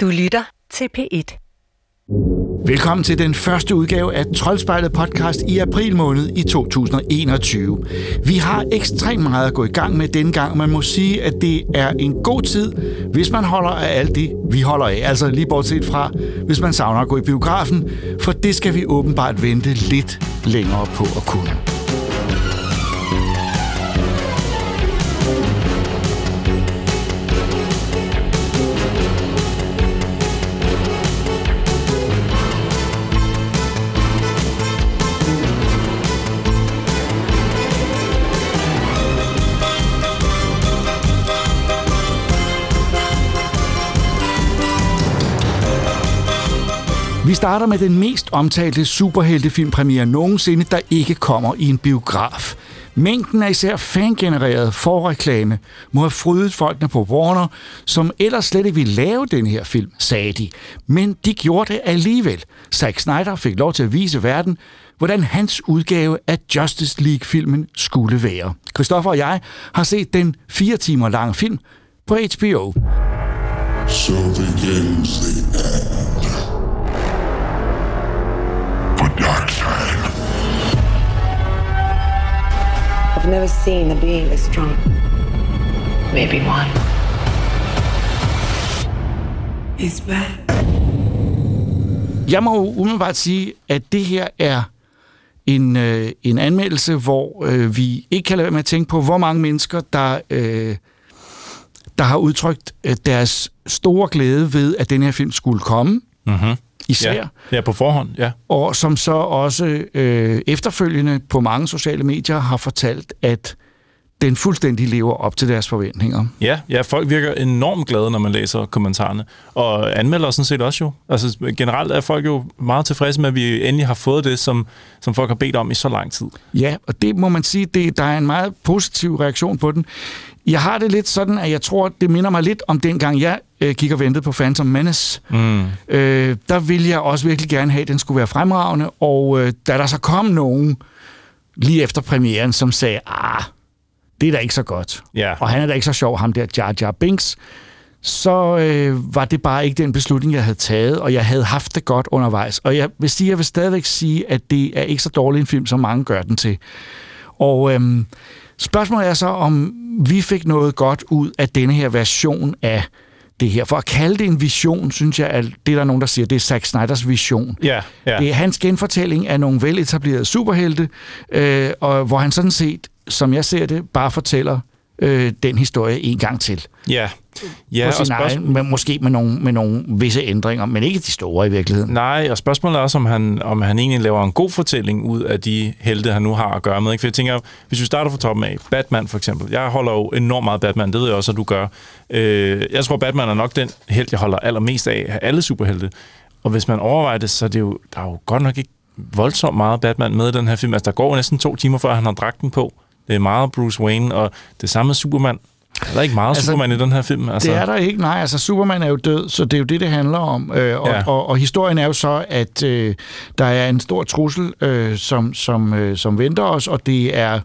Du lytter til P1. Velkommen til den første udgave af Troldspejlet podcast i april måned i 2021. Vi har ekstremt meget at gå i gang med denne gang, man må sige, at det er en god tid, hvis man holder af alt det, vi holder af. Altså lige bortset fra, hvis man savner at gå i biografen, for det skal vi åbenbart vente lidt længere på at kunne. Vi starter med den mest omtalte superheltefilmpremiere nogensinde, der ikke kommer i en biograf. Mængden af især fangenereret forreklame må have frydet folkene på Warner, som ellers slet ikke ville lave den her film, sagde de. Men de gjorde det alligevel. Zack Snyder fik lov til at vise verden, hvordan hans udgave af Justice League-filmen skulle være. Christoffer og jeg har set den fire timer lange film på HBO. So begins the end for Darkseid. I've never seen a being this strong. Maybe one. He's back. Jeg må jo umiddelbart sige, at det her er en, øh, en anmeldelse, hvor øh, vi ikke kan lade være med at tænke på, hvor mange mennesker, der, øh, der har udtrykt øh, deres store glæde ved, at den her film skulle komme. Mm-hmm. Især. Ja. ja, på forhånd, ja. Og som så også øh, efterfølgende på mange sociale medier har fortalt, at den fuldstændig lever op til deres forventninger. Ja, ja, folk virker enormt glade, når man læser kommentarerne. Og anmelder sådan set også jo. Altså generelt er folk jo meget tilfredse med, at vi endelig har fået det, som, som folk har bedt om i så lang tid. Ja, og det må man sige, det, der er en meget positiv reaktion på den. Jeg har det lidt sådan, at jeg tror, det minder mig lidt om dengang jeg øh, gik og ventede på Phantom Menace. Mm. Øh, der ville jeg også virkelig gerne have, at den skulle være fremragende, og øh, da der så kom nogen lige efter premieren, som sagde, ah, det er da ikke så godt. Ja. Og han er da ikke så sjov, ham der Jar Jar Binks. Så øh, var det bare ikke den beslutning, jeg havde taget, og jeg havde haft det godt undervejs. Og jeg vil sige, jeg vil stadigvæk sige, at det er ikke så dårlig en film, som mange gør den til. Og øhm, spørgsmålet er så, om vi fik noget godt ud af denne her version af det her. For at kalde det en vision, synes jeg, at det er der nogen, der siger, det er Zack Snyders vision. Ja, ja. Det er hans genfortælling af nogle veletablerede superhelte, øh, og hvor han sådan set, som jeg ser det, bare fortæller øh, den historie en gang til. Ja, ja på og sin spørgsmål... egen, men måske med nogle, med nogle visse ændringer, men ikke de store i virkeligheden. Nej, og spørgsmålet er også, om han, om han egentlig laver en god fortælling ud af de helte, han nu har at gøre med. Ikke? For jeg tænker, hvis vi starter fra toppen af, Batman for eksempel. Jeg holder jo enormt meget Batman, det ved jeg også, at du gør. Øh, jeg tror, Batman er nok den helt, jeg holder allermest af af alle superhelte. Og hvis man overvejer det, så er det jo, der er jo godt nok ikke voldsomt meget Batman med i den her film. Altså, der går næsten to timer, før han har dragten på. Det er meget Bruce Wayne, og det samme med Superman. Er der ikke meget Altså, Superman i den her film? Altså, Det er der ikke, nej. Altså, Superman er jo død, så det er jo det, det handler om. Øh, og, ja. og, og historien er jo så, at øh, der er en stor trussel, øh, som, som, øh, som venter os, og det er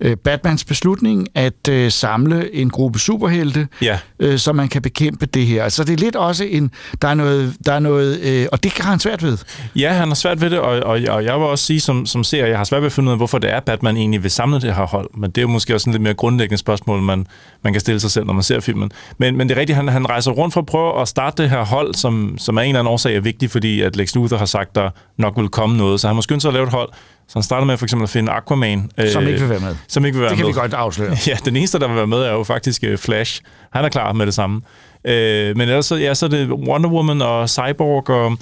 øh, Batmans beslutning at øh, samle en gruppe superhelte, Ja. øh, så man kan bekæmpe det her. Så det er lidt også en... Der er noget... Der er noget øh, og det har han svært ved. Ja, han har svært ved det, og, og, og jeg vil også sige som, som ser, jeg har svært ved at finde ud af, hvorfor det er, Batman egentlig vil samle det her hold. Men det er jo måske også en lidt mere grundlæggende spørgsmål, man, man kan stille sig selv, når man ser filmen. Men, men det er rigtigt, han, han rejser rundt for at prøve at starte det her hold, som, som af en eller anden årsag er vigtigt, fordi at Lex Luthor har sagt, der nok vil komme noget. Så han må skynde sig at lave et hold. Så han starter med for eksempel at finde Aquaman. Som ikke vil være med. Som ikke vil være Det kan med. vi godt afsløre. Ja, den eneste, der vil være med, er jo faktisk øh, Flash. Han er klar med det samme. Øh, men ellers så, ja, så er det Wonder Woman og Cyborg og...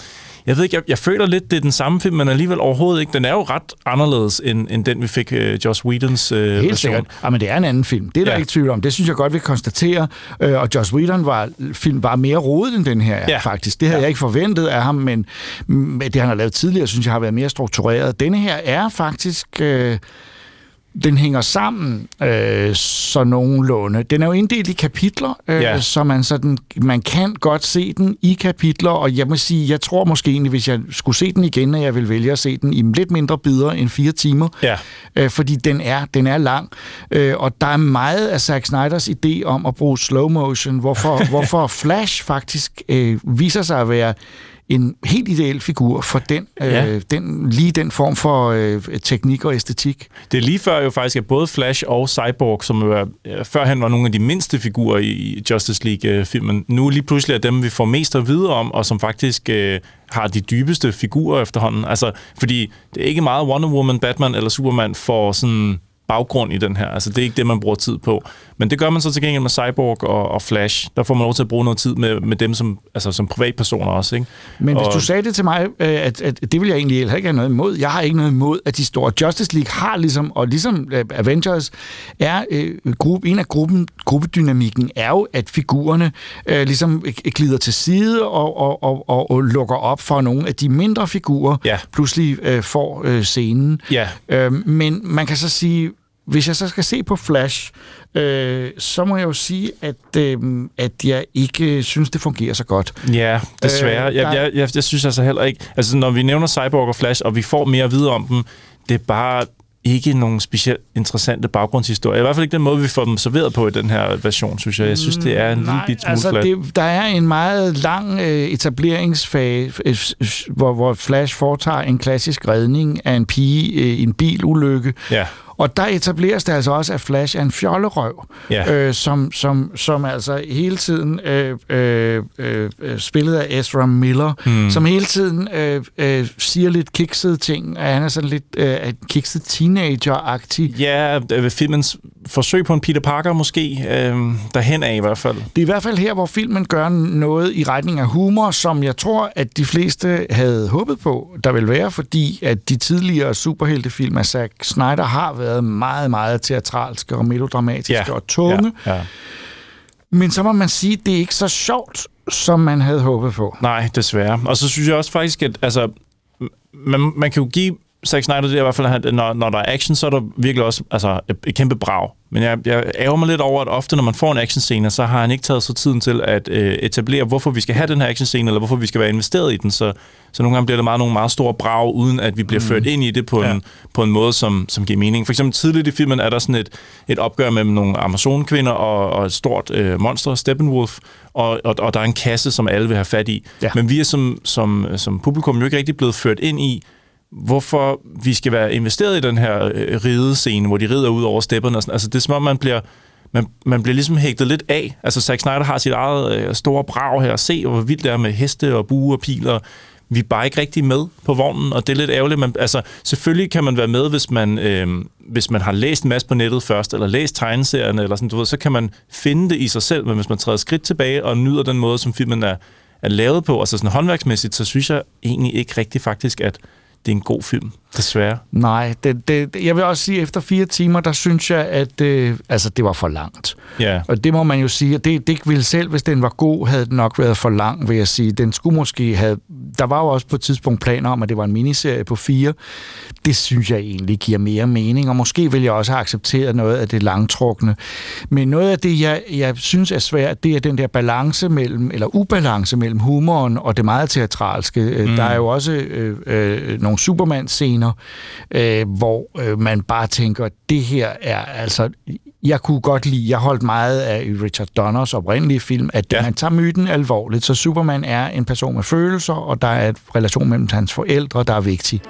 Jeg ved ikke, jeg, jeg føler lidt, det er den samme film, men alligevel overhovedet ikke. Den er jo ret anderledes, end, end den, vi fik uh, Joss Whedons uh, Helt version. sikkert. Ja, men det er en anden film. Det er der Ja. ikke tvivl om. Det synes jeg godt, vi kan konstatere. Øh, og Joss Whedon var, film var mere rodet end den her, Ja. ja. faktisk. Det havde Ja. jeg ikke forventet af ham, men men det, han har lavet tidligere, synes jeg har været mere struktureret. Denne her er faktisk... Øh, den hænger sammen øh, så nogenlunde. Den er jo inddelt i kapitler, øh, Ja. så man, sådan, man kan godt se den i kapitler, og jeg må sige, jeg tror måske egentlig, hvis jeg skulle se den igen, at jeg vil vælge at se den i lidt mindre bidder end fire timer, Ja. øh, fordi den er, den er lang, øh, og der er meget af Zack Snyders idé om at bruge slow motion, hvorfor, hvorfor Flash faktisk øh, viser sig at være en helt ideel figur for den, øh, Ja. den lige den form for øh, teknik og æstetik. Det er lige før jo faktisk, at både Flash og Cyborg, som jo er, øh, førhen var nogle af de mindste figurer i Justice League-filmen, nu lige pludselig er dem, vi får mest at vide om, og som faktisk øh, har de dybeste figurer efterhånden. Altså, fordi det er ikke meget Wonder Woman, Batman eller Superman får sådan baggrund i den her. Altså, det er ikke det, man bruger tid på. Men det gør man så til gengæld med Cyborg og, og Flash. Der får man lov til at bruge noget tid med, med dem som, altså, som privatpersoner også, ikke? Men hvis Og- du sagde det til mig, øh, at, at det vil jeg egentlig heller ikke have noget imod. Jeg har ikke noget imod, at de store Justice League har ligesom, og ligesom øh, Avengers, er øh, gruppe, en af gruppen, gruppedynamikken er jo, at figurerne øh, ligesom øh, glider til side og, og, og, og, og lukker op for nogle af de mindre figurer, Ja. pludselig øh, får øh, scenen. Ja. Øh, men man kan så sige, hvis jeg så skal se på Flash, øh, så må jeg jo sige, at, øh, at jeg ikke synes, det fungerer så godt. Ja, desværre. Øh, Øh, jeg, jeg, jeg, jeg synes altså heller ikke... Altså, når vi nævner Cyborg og Flash, og vi får mere at vide om dem, det er bare ikke nogen specielt interessante baggrundshistorier. I hvert fald ikke den måde, vi får dem serveret på i den her version, synes jeg. Jeg synes, det er en lille bit smule altså flat. det, der er en meget lang øh, etableringsfase, øh, hvor, hvor Flash foretager en klassisk redning af en pige øh, i en bilulykke. Ja. Og der etableres det altså også, at Flash er en fjollerøv, Ja. øh, som, som, som altså hele tiden øh, øh, øh, øh, spillet af Ezra Miller, hmm. som hele tiden øh, øh, siger lidt kiksede ting. At han er sådan lidt øh, kikset teenager-agtig. Ja, øh, filmens forsøg på en Peter Parker måske, øh, derhen af i hvert fald. Det er i hvert fald her, hvor filmen gør noget i retning af humor, som jeg tror, at de fleste havde håbet på, der vil være, fordi at de tidligere superheltefilm af Zack Snyder har været meget, meget teatralske og melodramatiske og tunge. Ja, ja. Men så må man sige, at det er ikke så sjovt, som man havde håbet på. Nej, desværre. Og så synes jeg også faktisk, at altså, man, man kan jo give Zack Snyder det er i hvert fald, at når, når der er action, så er der virkelig også altså, et, et kæmpe brag. Men jeg, jeg ærger mig lidt over, at ofte, når man får en actionscene, så har han ikke taget så tiden til at øh, etablere, hvorfor vi skal have den her actionscene, eller hvorfor vi skal være investeret i den. Så, så nogle gange bliver det meget nogle meget store brag, uden at vi bliver mm. ført ind i det på, ja. en, på en måde, som, som giver mening. For eksempel tidligt i filmen er der sådan et, et opgør mellem nogle Amazon-kvinder og, og et stort øh, monster, Steppenwolf, og, og, og der er en kasse, som alle vil have fat i. Ja. Men vi er som, som, som publikum jo ikke rigtig blevet ført ind i, hvorfor vi skal være investeret i den her øh, ridescene, hvor de rider ud over stepperne. Og sådan. Altså, det er som om, man bliver, man, man bliver ligesom hægtet lidt af. Altså, Zack Snyder har sit eget øh, store brag her. Se, hvor vildt det er med heste og buer og piler. Vi er bare ikke rigtig med på vognen, og det er lidt ærgerligt. Man, altså, selvfølgelig kan man være med, hvis man, øh, hvis man har læst en masse på nettet først, eller læst tegneserierne, eller sådan, du ved, så kan man finde det i sig selv. Men hvis man træder skridt tilbage og nyder den måde, som filmen er, er lavet på, altså sådan håndværksmæssigt, så synes jeg egentlig ikke rigtig faktisk, at det er en god film, desværre. Nej, det, det, jeg vil også sige, at efter fire timer, der synes jeg, at øh, altså, det var for langt. Ja. Og det må man jo sige, at det, det ville selv, hvis den var god, havde den nok været for lang, vil jeg sige. Den skulle måske have... Der var jo også på et tidspunkt planer om, at det var en miniserie på fire. Det synes jeg egentlig giver mere mening, og måske vil jeg også have accepteret noget af det langtrukne. Men noget af det, jeg, jeg synes er svært, det er den der balance mellem, eller ubalance mellem humoren og det meget teatralske. Mm. Der er jo også øh, øh, nogle Superman-scener, øh, hvor øh, man bare tænker, det her er altså... Jeg kunne godt lide, jeg holdt meget af Richard Donners oprindelige film, at Ja. man tager myten alvorligt, så Superman er en person med følelser, og der er et relation mellem hans forældre, der er vigtig.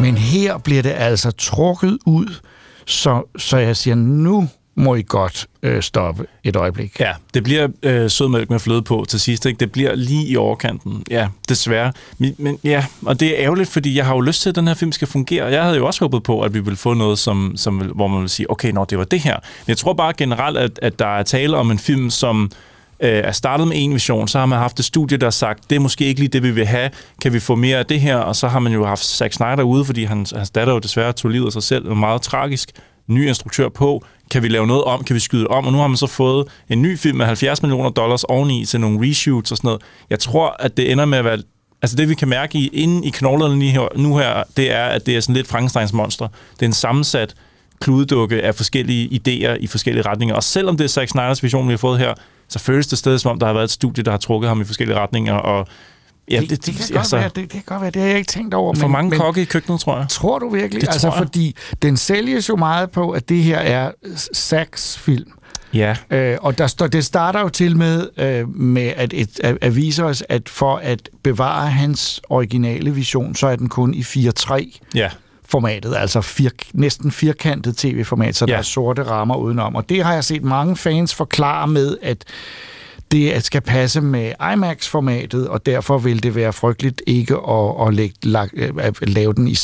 Men her bliver det altså trukket ud, så, så jeg siger, nu må I godt øh, stoppe et øjeblik. Ja, det bliver øh, sødmælk med fløde på til sidst. Ikke? Det bliver lige i overkanten. Ja, desværre. Men, men ja, og det er ærgerligt, fordi jeg har jo lyst til, at den her film skal fungere. Jeg havde jo også håbet på, at vi ville få noget, som, som, hvor man vil sige, okay, nå, det var det her. Men jeg tror bare generelt, at, at der er tale om en film, som øh, er startet med en vision, så har man haft et studie, der har sagt, det er måske ikke lige det, vi vil have. Kan vi få mere af det her? Og så har man jo haft Zack Snyder ude, fordi hans, hans datter jo desværre tog livet af sig selv. Det var meget tragisk ny instruktør på, kan vi lave noget om, kan vi skyde om, og nu har man så fået en ny film med 70 millioner dollars oveni til nogle reshoots og sådan noget. Jeg tror, at det ender med at være Altså det, vi kan mærke i, inden i knoglerne lige her, nu her, det er, at det er sådan lidt Frankensteins monster. Det er en sammensat kludedukke af forskellige idéer i forskellige retninger. Og selvom det er Zack Snyders vision, vi har fået her, så føles det stadig, som om der har været et studie, der har trukket ham i forskellige retninger. Og Ja, det, det, det, kan altså, godt være, det, det kan godt være, det har jeg ikke tænkt over. For men, mange men, kokke i køkkenet, tror jeg. Tror du virkelig? Det altså, tror jeg. fordi den sælges jo meget på, at det her er Sachs film. Ja. Øh, og der står, det starter jo til med, øh, med at, et, at, at vise os, at for at bevare hans originale vision, så er den kun i 4.3 Ja. formatet, altså fir, næsten firkantet tv-format, så Ja. der er sorte rammer udenom. Og det har jeg set mange fans forklare med, at det skal passe med IMAX-formatet, og derfor vil det være frygteligt ikke at, at, lægge, lag, at lave den i 16.9,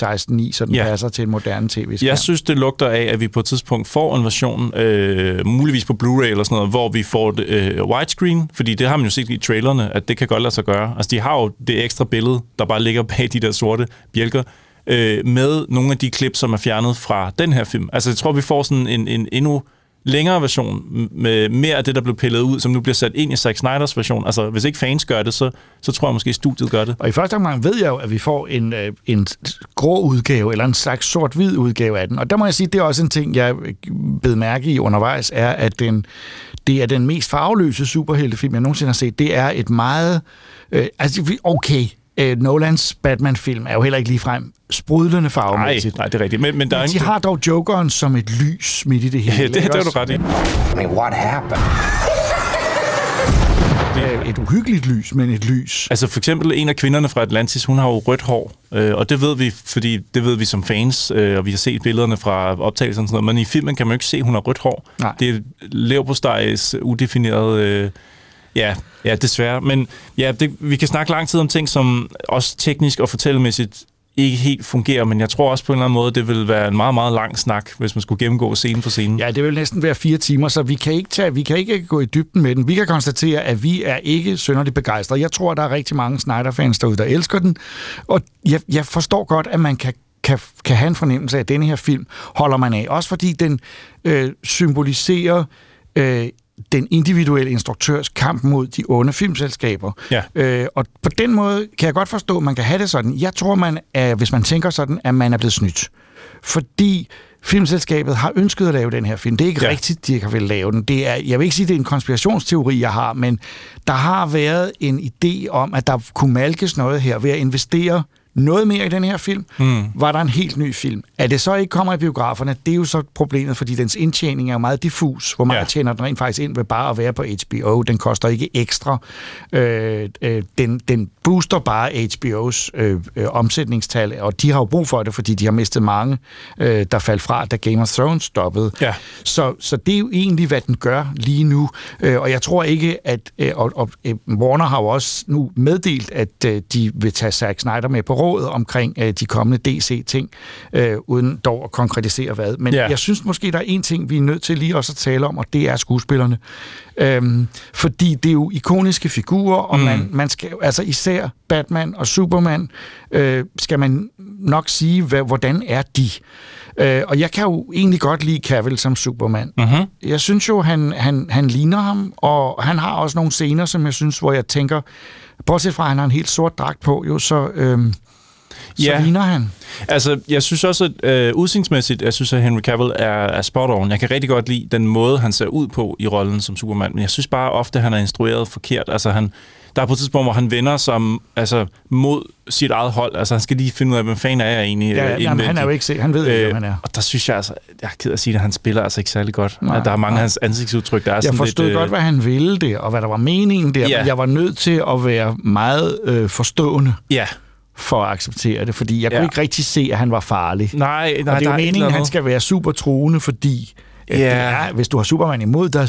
så den Ja. passer til en moderne tv-skærm. Jeg synes, det lugter af, at vi på et tidspunkt får en version, øh, muligvis på Blu-ray eller sådan noget, hvor vi får det, øh, widescreen, fordi det har man jo set i trailerne, at det kan godt lade sig gøre. Altså, de har jo det ekstra billede, der bare ligger bag de der sorte bjælker, øh, med nogle af de klip, som er fjernet fra den her film. Altså, jeg tror, vi får sådan en, en endnu længere version med mere af det, der blev pillet ud, som nu bliver sat ind i Zack Snyders version. Altså, hvis ikke fans gør det, så, så tror jeg måske, studiet gør det. Og i første omgang ved jeg jo, at vi får en, øh, en grå udgave, eller en slags sort-hvid udgave af den. Og der må jeg sige, det er også en ting, jeg bed mærke i undervejs, er, at den, det er den mest farveløse superheltefilm, jeg nogensinde har set. Det er et meget... Øh, altså, okay, øh, Nolans Batman-film er jo heller ikke ligefrem sprudlende farvemæssigt. nej, det er rigtigt. Men, men der er Men de ingen... har dog Jokeren som et lys midt i det hele. Ja, det, det er du ret i. I mean, what happened? Et uhyggeligt lys, men et lys. Altså for eksempel en af kvinderne fra Atlantis, hun har jo rødt hår, øh, og det ved vi, fordi det ved vi som fans, øh, og vi har set billederne fra optagelsen og sådan noget, men i filmen kan man jo ikke se, at hun har rødt hår. Nej. Det er leverpostejs udefineret... Øh, ja, ja, desværre. Men ja, det, vi kan snakke lang tid om ting, som også teknisk og fortællemæssigt ikke helt fungerer, men jeg tror også på en eller anden måde, det vil være en meget, meget lang snak, hvis man skulle gennemgå scene for scene. Ja, det vil næsten være fire timer, så vi kan ikke, tage, vi kan ikke gå i dybden med den. Vi kan konstatere, at vi er ikke sønderligt begejstrede. Jeg tror, der er rigtig mange Snyder-fans derude, der elsker den. Og jeg, jeg forstår godt, at man kan kan, kan have en fornemmelse af, at denne her film holder man af. Også fordi den øh, symboliserer øh, den individuelle instruktørs kamp mod de onde filmselskaber. Ja. Øh, og på den måde kan jeg godt forstå, at man kan have det sådan. Jeg tror, man er, hvis man tænker sådan, at man er blevet snydt. Fordi filmselskabet har ønsket at lave den her film. Det er ikke Ja. rigtigt, de ikke vil lave den. Det er, jeg vil ikke sige, at det er en konspirationsteori, jeg har, men der har været en idé om, at der kunne malkes noget her ved at investere noget mere i den her film, mm. var der en helt ny film. At det så ikke kommer i biograferne, det er jo så problemet, fordi dens indtjening er jo meget diffus. Hvor meget Ja. tjener den rent faktisk ind ved bare at være på HBO? Den koster ikke ekstra. Øh, øh, den, den booster bare HBO's øh, øh, omsætningstal, og de har jo brug for det, fordi de har mistet mange, øh, der faldt fra, da Game of Thrones stoppede. Ja. Så, så det er jo egentlig, hvad den gør lige nu. Øh, og jeg tror ikke, at... Øh, og, og, øh, Warner har jo også nu meddelt, at øh, de vil tage Zack Snyder med på råd omkring øh, de kommende DC-ting, øh, uden dog at konkretisere hvad. Men Ja. jeg synes måske, der er en ting, vi er nødt til lige også at tale om, og det er skuespillerne. Øhm, fordi det er jo ikoniske figurer, og mm. man, man skal altså især Batman og Superman, øh, skal man nok sige, hvad, hvordan er de? Øh, og jeg kan jo egentlig godt lide Cavill som Superman. Mm-hmm. Jeg synes jo, han, han, han ligner ham, og han har også nogle scener, som jeg synes, hvor jeg tænker, bortset fra, at han har en helt sort dragt på, jo, så, øhm, så Ja. ligner han. Altså, jeg synes også, at øh, udsigtsmæssigt, jeg synes, at Henry Cavill er, er spot on. Jeg kan rigtig godt lide den måde, han ser ud på i rollen som Superman, men jeg synes bare ofte, han er instrueret forkert. Altså, han, der er på et tidspunkt, hvor han vender sig altså, mod sit eget hold. Altså, han skal lige finde ud af, hvem fanden er jeg egentlig Ja, øh, jamen, han er jo ikke se, han ved ikke, hvem han er. Og der synes jeg altså, jeg er ked af at sige det, han spiller altså ikke særlig godt. Nej, der er mange nej. af hans ansigtsudtryk, der er Jeg sådan forstod lidt... øh, godt, hvad han ville det, og hvad der var meningen der, Ja. men jeg var nødt til at være meget øh, forstående Ja, for at acceptere det, fordi jeg Ja. kunne ikke rigtig se, at han var farlig. nej, nej, og det er jo meningen, at han skal være super truende, fordi Ja. det er, hvis du har Superman imod dig...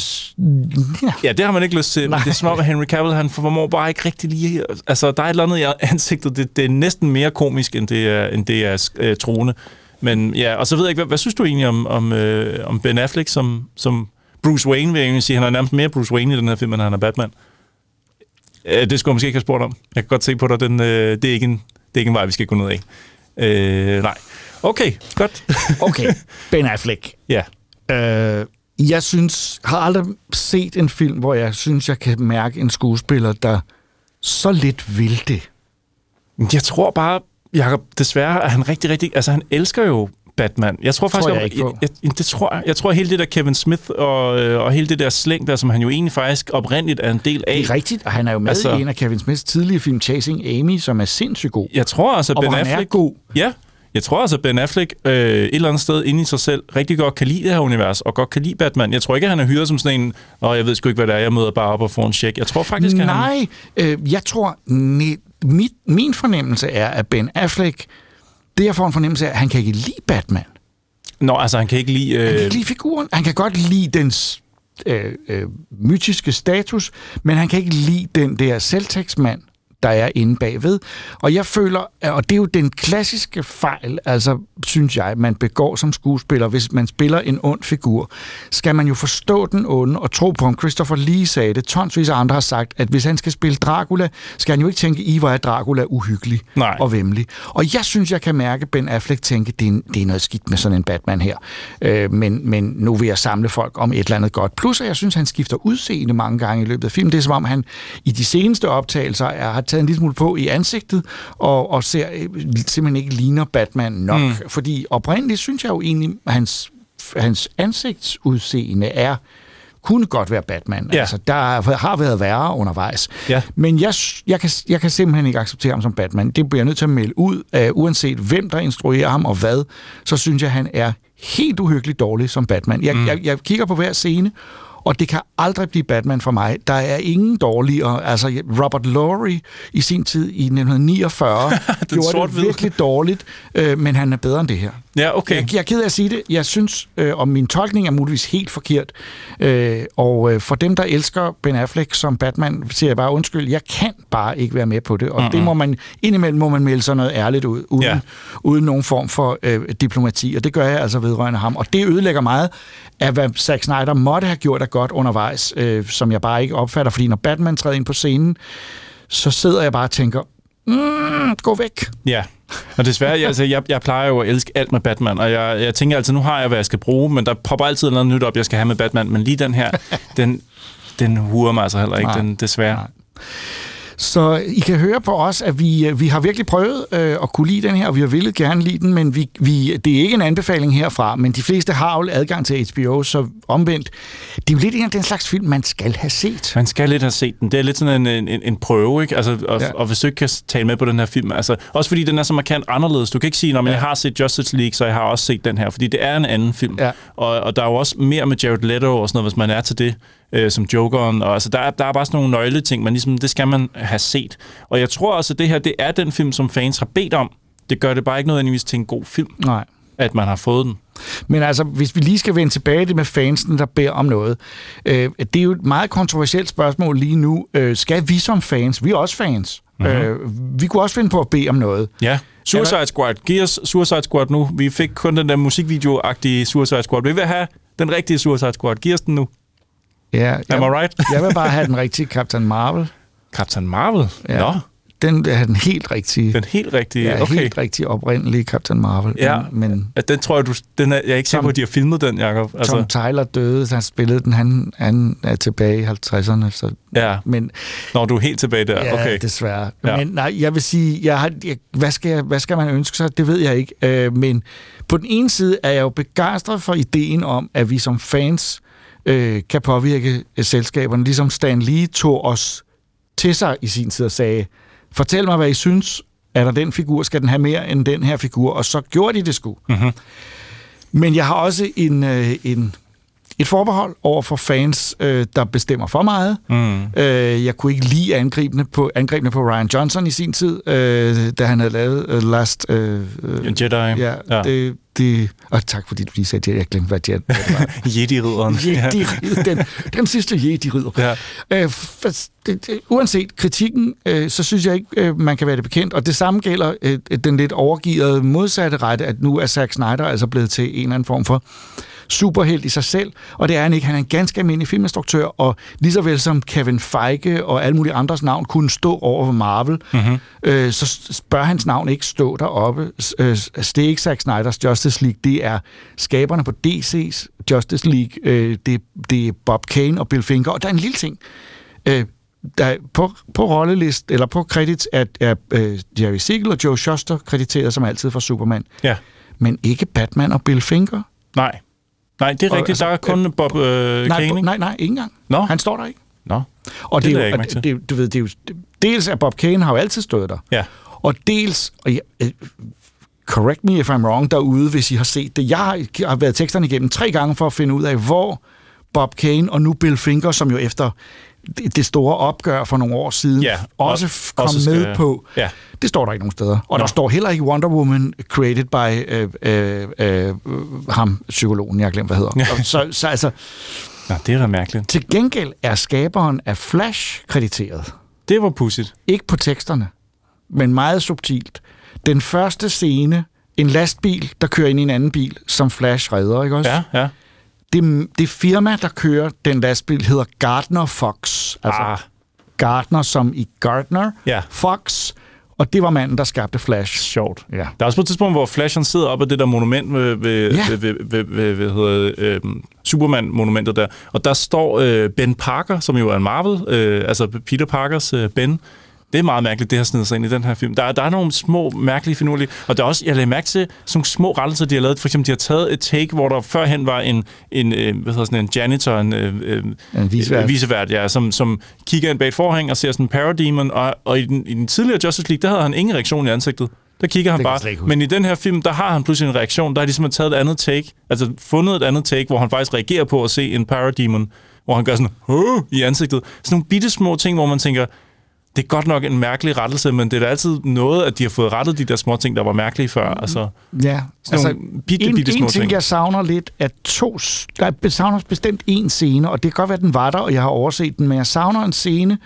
Ja. Ja, det har man ikke lyst til. Nej. det er som om, at Henry Cavill, han formår bare ikke rigtig lige... Altså, der er et eller andet i ansigtet. Det, det er næsten mere komisk, end det er, end det er øh, troende. Men ja, og så ved jeg ikke, hvad, hvad synes du egentlig om, om, øh, om Ben Affleck som, som Bruce Wayne, vil jeg sige. Han er nærmest mere Bruce Wayne i den her film, end han er Batman. Øh, det skulle jeg måske ikke have spurgt om. Jeg kan godt se på dig, den, øh, det, er ikke en, det er ikke en vej, vi skal gå ned af. Øh, nej. Okay, godt. Okay, Ben Affleck. ja. Øh, jeg synes, har aldrig set en film, hvor jeg synes, jeg kan mærke en skuespiller, der så lidt vil det. Jeg tror bare, Jacob, desværre er han rigtig, rigtig... Altså, han elsker jo Batman. Jeg tror faktisk, jeg ikke på. jeg, jeg, det tror jeg. Jeg tror, hele det der Kevin Smith og, øh, og hele det der slæng der, som han jo egentlig faktisk oprindeligt er en del af. Det er rigtigt, og han er jo med Altså- i en af Kevin Smiths tidlige film, Chasing Amy, som er sindssygt god. Jeg tror altså, Og Ben han er Affleck... god. Ja, jeg tror altså, Ben Affleck øh, et eller andet sted inde i sig selv rigtig godt kan lide det her univers, og godt kan lide Batman. Jeg tror ikke, at han er hyret som sådan en, og jeg ved sgu ikke, hvad det er, jeg møder bare op og får en check. Jeg tror faktisk, at han... Nej, øh, jeg tror, ne, mit, min fornemmelse er, at Ben Affleck, det jeg får en fornemmelse af, at han kan ikke lide Batman. Nå, altså, han kan ikke lide... Han kan Øh, ikke lide figuren. Han kan godt lide dens øh, øh, mytiske status, men han kan ikke lide den der selvtægtsmand, der er inde bagved. Og jeg føler, og det er jo den klassiske fejl, altså synes jeg, man begår som skuespiller, hvis man spiller en ond figur, skal man jo forstå den onde og tro på, om Christopher Lee sagde det. Tonsvis af andre har sagt, at hvis han skal spille Dracula, skal han jo ikke tænke, i hvor er Dracula uhyggelig Nej. og vemmelig. Og jeg synes, jeg kan mærke Ben Affleck tænke, det er, det er noget skidt med sådan en Batman her. Øh, men, men nu vil jeg samle folk om et eller andet godt. Plus, at jeg synes, han skifter udseende mange gange i løbet af filmen. Det er som om, han i de seneste optagelser er, har taget en lille smule på i ansigtet, og, og ser øh, simpelthen ikke ligner Batman nok. Mm. Fordi oprindeligt synes jeg jo egentlig, at hans, hans ansigtsudseende er kunne godt være Batman. Ja. Altså, der har været værre undervejs. Ja. Men jeg, jeg, kan, jeg kan simpelthen ikke acceptere ham som Batman. Det bliver jeg nødt til at melde ud. Uh, uanset hvem, der instruerer ham og hvad, så synes jeg, han er helt uhyggeligt dårlig som Batman. Jeg, mm. jeg, jeg kigger på hver scene, og det kan aldrig blive Batman for mig. Der er ingen dårligere. Altså, Robert Lowry i sin tid i 1949 gjorde det sort-hvide. virkelig dårligt, øh, men han er bedre end det her. ja, okay. Jeg, jeg er ked af at sige det. Jeg synes, øh, og min tolkning er muligvis helt forkert. Øh, og øh, for dem, der elsker Ben Affleck som Batman, siger jeg bare undskyld. Jeg kan bare ikke være med på det. Og mm-hmm. det må man, indimellem må man melde sig noget ærligt ud, uden, ja. uden nogen form for øh, diplomati. Og det gør jeg altså vedrørende ham. Og det ødelægger meget af, hvad Zack Snyder måtte have gjort af godt undervejs, øh, som jeg bare ikke opfatter. Fordi når Batman træder ind på scenen, så sidder jeg bare og tænker, mm, gå væk. Ja, og desværre, jeg, altså, jeg, jeg plejer jo at elske alt med Batman, og jeg, jeg tænker altid, nu har jeg, hvad jeg skal bruge, men der popper altid noget nyt op, jeg skal have med Batman, men lige den her, den, den huer mig altså heller ikke, Nej. den, desværre. Nej. Så I kan høre på os, at vi, øh, vi har virkelig prøvet øh, at kunne lide den her, og vi har villet gerne lide den, men vi, vi, det er ikke en anbefaling herfra, men de fleste har jo adgang til HBO, så omvendt. Det er jo lidt en af den slags film, man skal have set. Man skal lidt have set den. Det er lidt sådan en, en, en prøve, ikke? Altså, og. Ja. og hvis du ikke kan tale med på den her film, altså, også fordi den er så markant anderledes. Du kan ikke sige, at Ja. jeg har set Justice League, så jeg har også set den her, fordi det er en anden film. Ja. Og, og der er jo også mere med Jared Leto og sådan noget, hvis man er til det, øh, som Jokeren. Og, altså, der, er, der er bare sådan nogle nøgleting, men ligesom, det skal man have set. Og jeg tror også, at det her, det er den film, som fans har bedt om. Det gør det bare ikke nødvendigvis til en god film, Nej. at man har fået den. Men altså, hvis vi lige skal vende tilbage til det med fansen, der beder om noget. Øh, det er jo et meget kontroversielt spørgsmål lige nu. Øh, skal vi som fans, vi er også fans, mm-hmm. øh, vi kunne også finde på at bede om noget. Ja. Suicide Squad. Giv os Suicide Squad nu. Vi fik kun den der musikvideo-agtige Suicide Squad. Vi vil have den rigtige Suicide Squad. Giv os den nu. Ja, Am I jeg, right? jeg vil bare have den rigtige Captain Marvel. Captain Marvel? Ja. Nå, Den er den helt rigtige. den helt rigtige. ja, okay. helt rigtig oprindelige Captain Marvel. Ja. Men, Ja, den tror jeg, du... Den er, jeg er ikke sikker på, at de har filmet den, Jacob. altså, Tom Tyler døde, han spillede den, han, han er tilbage i 50'erne. Så, ja, men når du er helt tilbage der. ja, okay. desværre. Ja. Ja. Men nej, jeg vil sige, jeg har, jeg, hvad, skal jeg, hvad skal man ønske sig? Det ved jeg ikke. Øh, men på den ene side er jeg jo begejstret for ideen om, at vi som fans øh, kan påvirke øh, selskaberne, ligesom Stan Lee tog os til sig i sin tid og sagde, fortæl mig, hvad I synes. Er der den figur? Skal den have mere end den her figur? Og så gjorde de det sgu. Mhm. Men jeg har også en, øh, en, et forbehold over for fans, øh, der bestemmer for meget. Mm. Øh, jeg kunne ikke lide angrebene på, angrebene på Ryan Johnson i sin tid, øh, da han havde lavet uh, Last... Øh, øh, En Jedi. ja, ja. Det, det, og tak fordi du lige sagde det. Jeg glemte, hvad det var. Jedi-ridderen. Jedi, den, den sidste Jedi-ridder. Ja. Øh, for, det, det, uanset kritikken, øh, så synes jeg ikke, øh, man kan være det bekendt. Og det samme gælder øh, den lidt overgivet modsatte rette, at nu er Zack Snyder altså blevet til en eller anden form for superhelt i sig selv, og det er han ikke. Han er en ganske almindelig filminstruktør, og lige så vel som Kevin Feige og alle mulige andres navn kunne stå over for Marvel, mm-hmm. øh, så bør hans navn ikke stå deroppe. Øh, det er ikke Zack Snyder's Justice League, det er skaberne på DC's Justice League, øh, det, det er Bob Kane og Bill Finger, og der er en lille ting. Øh, der, på, på rollelist, eller på credits, er, er uh, Jerry Siegel og Joe Shuster krediteret som altid for Superman. Ja. Men ikke Batman og Bill Finger. Nej. Nej, det er Og rigtigt. altså, der er kun øh, Bob øh, Nej, Kane, nej, nej, ikke engang. Nå. Han står der ikke. Nå. Og Det det, er jo, og det, du ved, det er jo, dels er Bob Kane har jo altid stået der. Ja. Og dels, og jeg, øh, correct me if I'm wrong derude, hvis I har set det. Jeg har, jeg har været teksterne igennem tre gange for at finde ud af, hvor Bob Kane og nu Bill Finger, som jo efter det, store opgør for nogle år siden, Ja, også og- f- kom også skal- med på. ja. Det står der ikke nogen steder. Og Nå. der står heller ikke Wonder Woman created by øh, øh, øh, ham, psykologen, jeg har glemt, hvad hedder. Ja. Så, så altså, Nå, det er da mærkeligt. til gengæld er skaberen af Flash krediteret. Det var pudsigt. Ikke på teksterne, men meget subtilt. Den første scene, en lastbil, der kører ind i en anden bil, som Flash redder, ikke også? Ja, ja. Det, det firma, der kører den lastbil, hedder Gardner Fox. Altså Ah. Gardner som i Gardner. Ja. Fox. Og det var manden, der skabte Flash. Sjovt. Ja. Der er også på et tidspunkt, hvor Flash han sidder op ad det der monument ved, ved, Ja. ved, ved, ved, ved hvad hedder, øh, Superman-monumentet der. Og der står øh, Ben Parker, som jo er en Marvel, øh, altså Peter Parkers øh, Ben. Det er meget mærkeligt, det har snedet sig ind i den her film. Der, er- der er nogle små, mærkelige finurlige... Og der er også, jeg lagde mærke til, sådan nogle små rettelser, de har lavet. For eksempel, de har taget et take, hvor der førhen var en, en, øh, hvad hedder sådan, en janitor, en, øh, øh, En øh, vicevært, ja, som, som kigger ind bag et forhæng og ser sådan en parademon. Og, og i, den, i den tidligere Justice League, der havde han ingen reaktion i ansigtet. Der kigger han Det bare. Men i den her film, der har han pludselig en reaktion. Der har de simpelthen taget et andet take. Altså fundet et andet take, hvor han faktisk reagerer på at se en parademon. Hvor han gør sådan, Åh! i ansigtet. Sådan nogle bitte små ting, hvor man tænker, det er godt nok en mærkelig rettelse, men det er da altid noget, at de har fået rettet de der små ting, der var mærkelige før. Altså, Ja, nogle bitte, en, bitte små en ting, ting. jeg savner lidt, er to... Der er- savner bestemt en scene, og det kan godt være, den var der, og jeg har overset den, men jeg savner en scene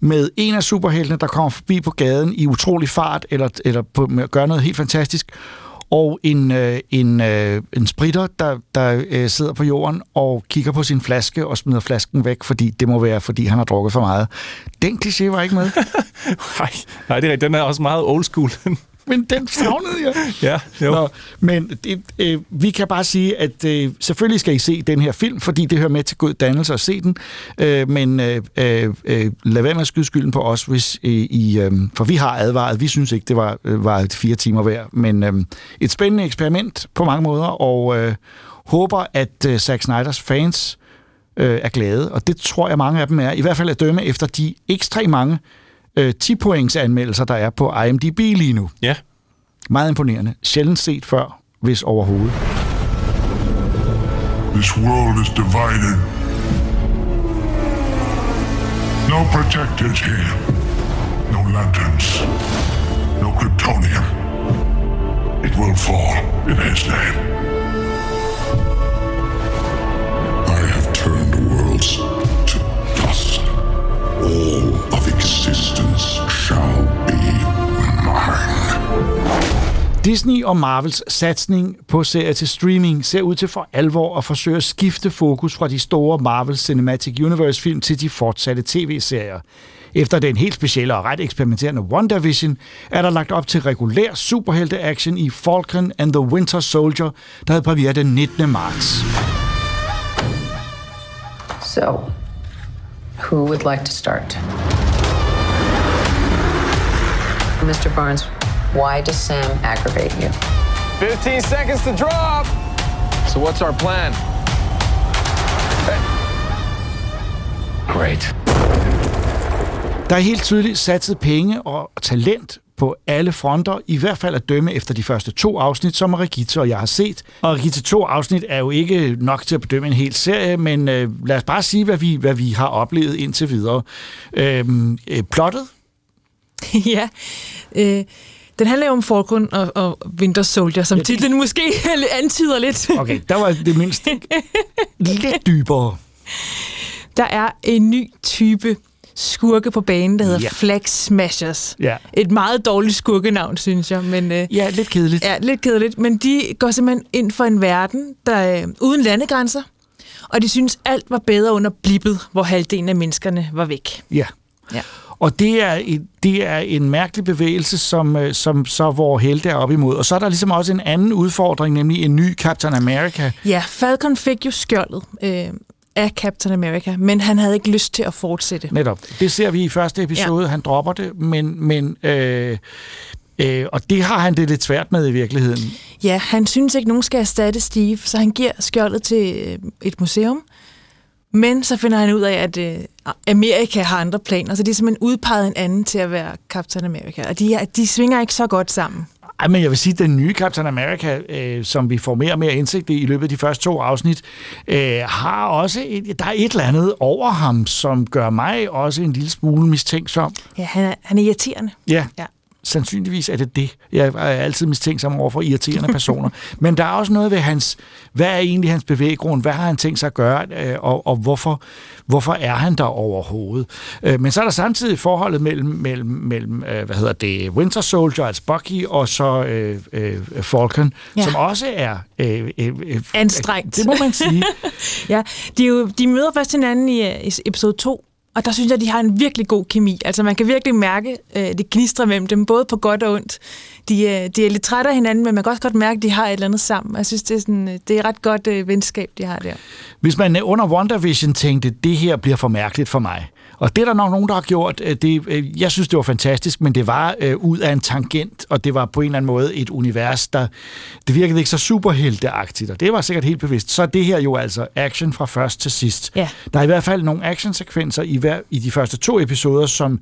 med en af superheltene, der kommer forbi på gaden i utrolig fart, eller, eller på, med at gøre noget helt fantastisk, og en, øh, en, øh, en spritter, der, der øh, sidder på jorden og kigger på sin flaske og smider flasken væk, fordi det må være, fordi han har drukket for meget. Den kliché var ikke med, nej, nej, det er rigtigt. Den er også meget old school men den savnede jeg. ja, jo. Nå, men det, øh, vi kan bare sige, at øh, selvfølgelig skal I se den her film, fordi det hører med til god dannelse at se den. Øh, men øh, øh, øh, lad være med at skyde skylden på os, hvis øh, I... Øh, for vi har advaret, vi synes ikke, det var, øh, var fire timer værd. Men øh, et spændende eksperiment på mange måder, og øh, håber, at øh, Zack Snyders fans øh, er glade. Og det tror jeg, mange af dem er. I hvert fald at dømme efter de ekstremt mange øh, 10-points anmeldelser, der er på IMDb lige nu. Ja. Meget imponerende. Sjældent set før, hvis overhovedet. This world is divided. No protectors here. No lanterns. No Kryptonian. It will fall in his name. I have turned worlds to dust. All Disney og Marvels satsning på serier til streaming ser ud til for alvor at forsøge at skifte fokus fra de store Marvel Cinematic Universe-film til de fortsatte tv-serier. Efter den helt specielle og ret eksperimenterende WandaVision, er der lagt op til regulær superhelte-action i Falcon and the Winter Soldier, der havde premiere den 19. marts. So, who would like to start? Mr. Barnes, why does Sam aggravate you? 15 seconds to drop. So what's our plan? Great. Der er helt tydeligt satset penge og talent på alle fronter, i hvert fald at dømme efter de første to afsnit, som Rigitte og jeg har set. Og Rigitte to afsnit er jo ikke nok til at bedømme en hel serie, men øh, lad os bare sige, hvad vi, hvad vi har oplevet indtil videre. Øhm, øh, plottet? ja. Øh, den handler jo om Falcon og, og Winter Soldier, som ja, det- titlen måske antyder lidt. Okay, der var det mindst lidt dybere. Der er en ny type skurke på banen, der hedder Ja. Flag Smashers. Ja. Et meget dårligt skurkenavn, synes jeg. Men, øh, Ja, lidt kedeligt. Ja, lidt kedeligt. Men de går simpelthen ind for en verden, der er uden landegrænser, og de synes, alt var bedre under blippet, hvor halvdelen af menneskerne var væk. Ja. Ja. Og det er, det er en mærkelig bevægelse, som, øh, som så vores helte er op imod. Og så er der ligesom også en anden udfordring, nemlig en ny Captain America. Ja, Falcon fik jo skjoldet øh, af Captain America, men han havde ikke lyst til at fortsætte. Netop. Det ser vi i første episode. Ja. Han dropper det, men... men øh, øh, og det har han det lidt svært med i virkeligheden. Ja, han synes ikke, nogen skal erstatte Steve, så han giver skjoldet til øh, et museum. Men så finder han ud af, at øh, Amerika har andre planer, så de er simpelthen udpeget en anden til at være Captain America. Og de, er, de svinger ikke så godt sammen. Ej, men jeg vil sige, at den nye Captain America, øh, som vi får mere og mere indsigt i i løbet af de første to afsnit, øh, har også et, der er et eller andet over ham, som gør mig også en lille smule mistænksom. Ja, han er, han er irriterende. Ja, Ja. Sandsynligvis er det det. Jeg er altid mistænksom over for irriterende personer. Men der er også noget ved hans, hvad er egentlig hans bevæggrund? Hvad har han tænkt sig at gøre? øh, Og, og hvorfor, hvorfor er han der overhovedet? Øh, Men så er der samtidig forholdet mellem, mellem, mellem øh, hvad hedder det, Winter Soldier, altså Bucky, og så øh, øh, Falcon, ja. Som også er... Øh, øh, øh, Anstrengt. Det må man sige. Ja, de, er jo, de møder først hinanden i, i episode 2, og der synes jeg, de har en virkelig god kemi. Altså man kan virkelig mærke, øh, det gnistrer mellem dem, både på godt og ondt. De, øh, de er lidt trætte af hinanden, men man kan også godt mærke, at de har et eller andet sammen. Jeg synes, det er, sådan, øh, det er et ret godt øh, venskab, de har der. Hvis man under WandaVision tænkte, det her bliver for mærkeligt for mig, og det er der nok nogen, der har gjort. øh, Det, øh, jeg synes, det var fantastisk, men det var øh, ud af en tangent, og det var på en eller anden måde et univers, der det virkede ikke så superhelteagtigt, og det var sikkert helt bevidst. Så er det her jo altså action fra først til sidst. Ja. Der er i hvert fald nogle actionsekvenser i, hver, i de første to episoder, som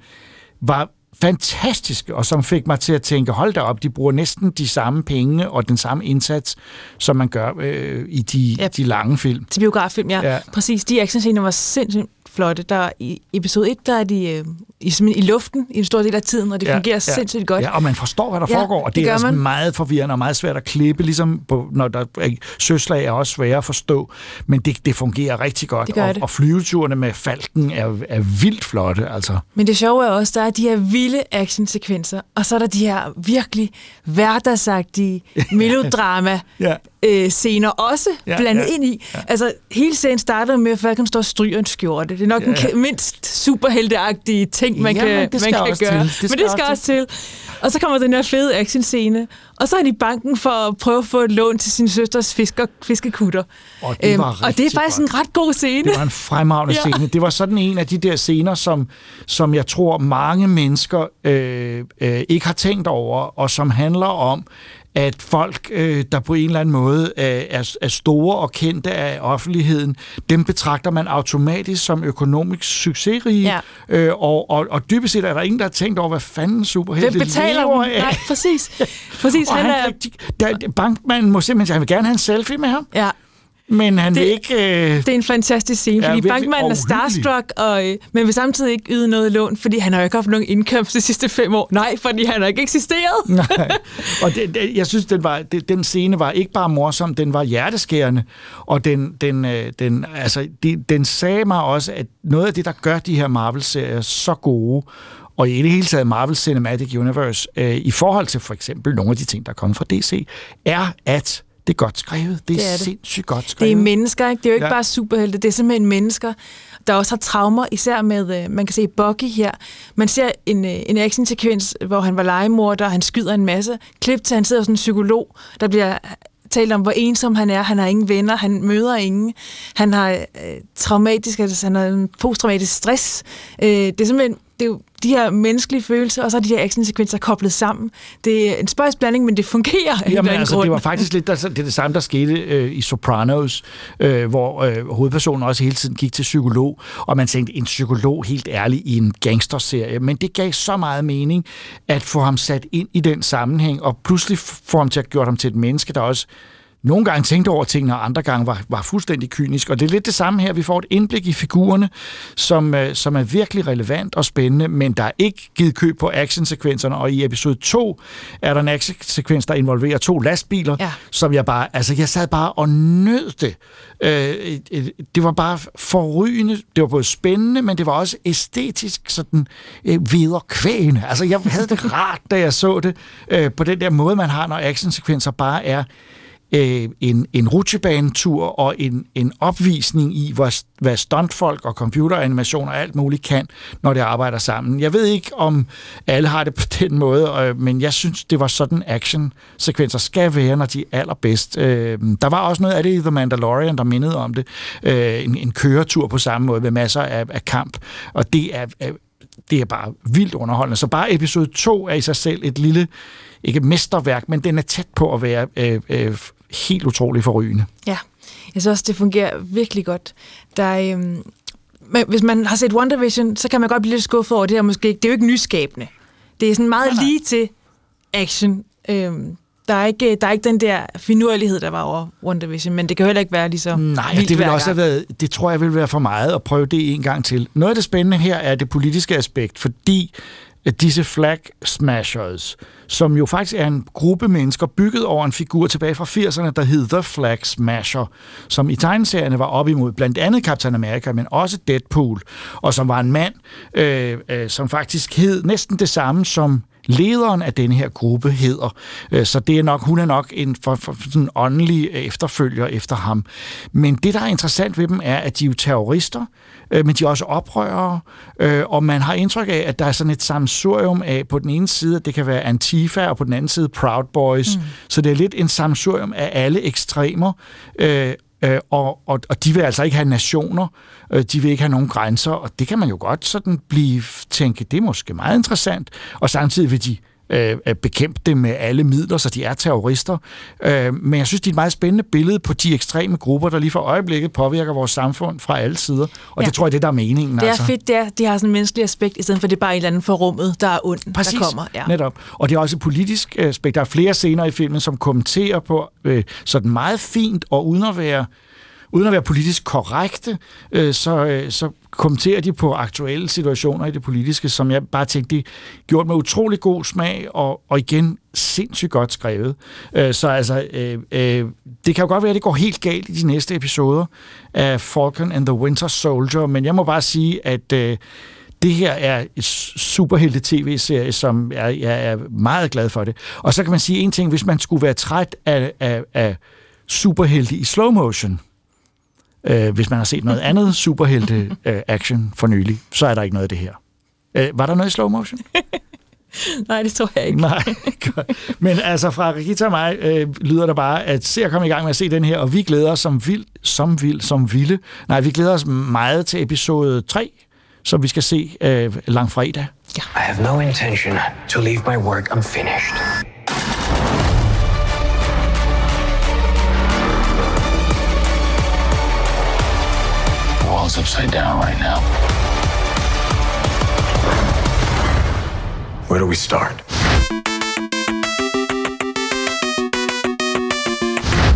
var fantastiske, og som fik mig til at tænke, hold da op, de bruger næsten de samme penge og den samme indsats, som man gør øh, i de, Ja. de lange film. Til biograffilm, ja. Ja. ja. Præcis, de actionscener var sindssygt flotte. Der, I episode 1, der er de øh, i, i luften i en stor del af tiden, og det ja, fungerer ja, sindssygt godt. Ja, og man forstår, hvad der Ja, foregår, og det, det er altså man. meget forvirrende og meget svært at klippe, ligesom på, når der er, søslag er også svære at forstå, men det, det fungerer rigtig godt, Det og, det. og flyveturene med falken er, er vildt flotte, altså. Men det sjove er også, der er de her vilde actionsekvenser, og så er der de her virkelig hverdagsagtige melodrama Ja. øh, scener også Ja, blandet ja, ind i. Ja. Altså, hele serien starter med, at Falcon står og stryger en skjorte. Det er nok ja. den Ja. ke- mindst superhelteagtige ting, man Jamen, kan, det man kan gøre. til. Det Men det skal også til. Og så kommer den her fede actionscene, og så er de i banken for at prøve at få et lån til sin søsters fisker, fiskekutter. Og det var og det er rigtig faktisk godt. en ret god scene. Det var en fremragende Ja. scene. Det var sådan en af de der scener, som, som jeg tror mange mennesker øh, øh, ikke har tænkt over, og som handler om, at folk, øh, der på en eller anden måde er, er, er store og kendte af offentligheden, dem betragter man automatisk som økonomisk succesrige. Ja. Øh, og, og, og dybest set er der ingen, der har tænkt over, hvad fanden superhelte Hvem betaler lever af. Nej, præcis. præcis Og han han, er, der, bankmanden må simpelthen sige, han vil gerne have en selfie med ham, ja, men han Det- vil ikke... Øh, Det er en fantastisk scene, fordi bankmanden er starstruck, og, øh, men vil samtidig ikke yde noget lån, fordi han har jo ikke haft nogen indkomst de sidste fem år. Nej, fordi han har ikke eksisteret. Nej. Og det, det, jeg synes, den, var, det, den scene var ikke bare morsom, den var hjerteskærende. Og den, den, øh, den, altså, det, den sagde mig også, at noget af det, der gør de her Marvel-serier så gode, og i det hele taget Marvel Cinematic Universe, øh, i forhold til for eksempel nogle af de ting, der er kommet fra DC, er, at det er godt skrevet. Det er, Det er det. sindssygt godt Det skrevet. er mennesker, ikke? Det er jo ikke Ja. bare superhelte, det er simpelthen mennesker, der også har traumer, især med, øh, man kan se Bucky her. Man ser en, øh, en actionsekvens, hvor han var legemorder, og han skyder en masse. Klip til, han sidder hos en psykolog, der bliver talt om, hvor ensom han er. Han har ingen venner, han møder ingen. Han har øh, traumatisk, altså han har en posttraumatisk stress. Øh, det er simpelthen, det er jo de her menneskelige følelser, og så er de her actionsekvenser koblet sammen. Det er en spøjs blanding, men det fungerer eller Jamen altså, grund. det var faktisk lidt altså, det, er det samme, der skete øh, i Sopranos, øh, hvor øh, hovedpersonen også hele tiden gik til psykolog, og man tænkte, en psykolog helt ærlig i en gangsterserie, men det gav så meget mening at få ham sat ind i den sammenhæng, og pludselig få ham til at gøre ham til et menneske, der også nogle gange tænkte over tingene, og andre gange var, var fuldstændig kynisk. Og det er lidt det samme her. Vi får et indblik i figurerne, som, øh, som er virkelig relevant og spændende, men der er ikke givet køb på actionsekvenserne. Og i episode 2 er der en actionsekvens, der involverer to lastbiler, Ja. som jeg bare, altså jeg sad bare og nød det. Øh, det var bare forrygende. Det var både spændende, men det var også æstetisk sådan øh, vederkvægende. Altså jeg havde det rart, da jeg så det øh, på den der måde, man har, når actionsekvenser bare er øh, en, en rutsjebanetur og en, en opvisning i, hvad, hvad stuntfolk og computeranimation og alt muligt kan, når det arbejder sammen. Jeg ved ikke, om alle har det på den måde, øh, men jeg synes, det var sådan action-sekvenser skal være, når de er allerbedst. Øh, der var også noget af det i The Mandalorian, der mindede om det. Øh, en, en køretur på samme måde med masser af, af kamp, og det er... er det er bare vildt underholdende. Så bare episode 2 er i sig selv et lille, ikke mesterværk, men den er tæt på at være øh, øh, helt utrolig forrygende. Ja, jeg synes også, det fungerer virkelig godt. Der er, øhm, men hvis man har set WandaVision, så kan man godt blive lidt skuffet over det her. Måske ikke. Det er jo ikke nyskabende. Det er sådan meget Nej, nej. lige til action. Øhm, der, er ikke, der er ikke den der finurlighed, der var over WandaVision, men det kan heller ikke være lige så Nej, vildt det vil også have været, det tror jeg vil være for meget at prøve det en gang til. Noget af det spændende her er det politiske aspekt, fordi disse flag smashers, som jo faktisk er en gruppe mennesker bygget over en figur tilbage fra 80'erne, der hed The Flag Smasher, som i tegneserierne var op imod blandt andet Captain America, men også Deadpool, og som var en mand, øh, øh, som faktisk hed næsten det samme som lederen af den her gruppe hedder. Øh, Så det er nok, hun er nok en for, for sådan en åndelig efterfølger efter ham. Men det, der er interessant ved dem, er, at de er jo terrorister, øh, men de er også oprørere, øh, og man har indtryk af, at der er sådan et samsurium af på den ene side, at det kan være Antifa, og på den anden side Proud Boys. Mm. Så det er lidt en samsurium af alle ekstremer, øh, og, og, og de vil altså ikke have nationer, øh, de vil ikke have nogen grænser, og det kan man jo godt sådan blive tænke, det er måske meget interessant, og samtidig vil de øh, øh, bekæmpe det med alle midler, så de er terrorister. Øh, men jeg synes, det er et meget spændende billede på de ekstreme grupper, der lige for øjeblikket påvirker vores samfund fra alle sider, og ja. Det tror jeg, det der er meningen. Det er altså. fedt, det, er, det har sådan en menneskelig aspekt, i stedet for det er bare et eller andet for rummet, der er Præcis, der kommer. Ja. netop. Og det er også et politisk aspekt. Der er flere scener i filmen, som kommenterer på øh, sådan meget fint, og uden at være, uden at være politisk korrekte, øh, så, øh, så kommenterer de på aktuelle situationer i det politiske, som jeg bare tænkte, de gjort med utrolig god smag, og, og igen sindssygt godt skrevet. Øh, så altså, øh, øh, det kan jo godt være, at det går helt galt i de næste episoder af Falcon and the Winter Soldier, men jeg må bare sige, at øh, det her er et superhelte tv-serie, som jeg, jeg er meget glad for det. Og så kan man sige en ting, hvis man skulle være træt af, af, af superhelte i slow motion, øh, hvis man har set noget andet superhelte øh, action for nylig, så er der ikke noget af det her. Øh, var der noget i slow motion? Nej, det tror jeg ikke. Nej, godt. Men altså fra Rikita og mig øh, lyder der bare, at se at komme i gang med at se den her, og vi glæder os som vild, som vild, som vilde. Nej, vi glæder os meget til episode 3, som vi skal se øh, langfredag. I have no intention to leave my work unfinished. World's upside down right now. Where do we start?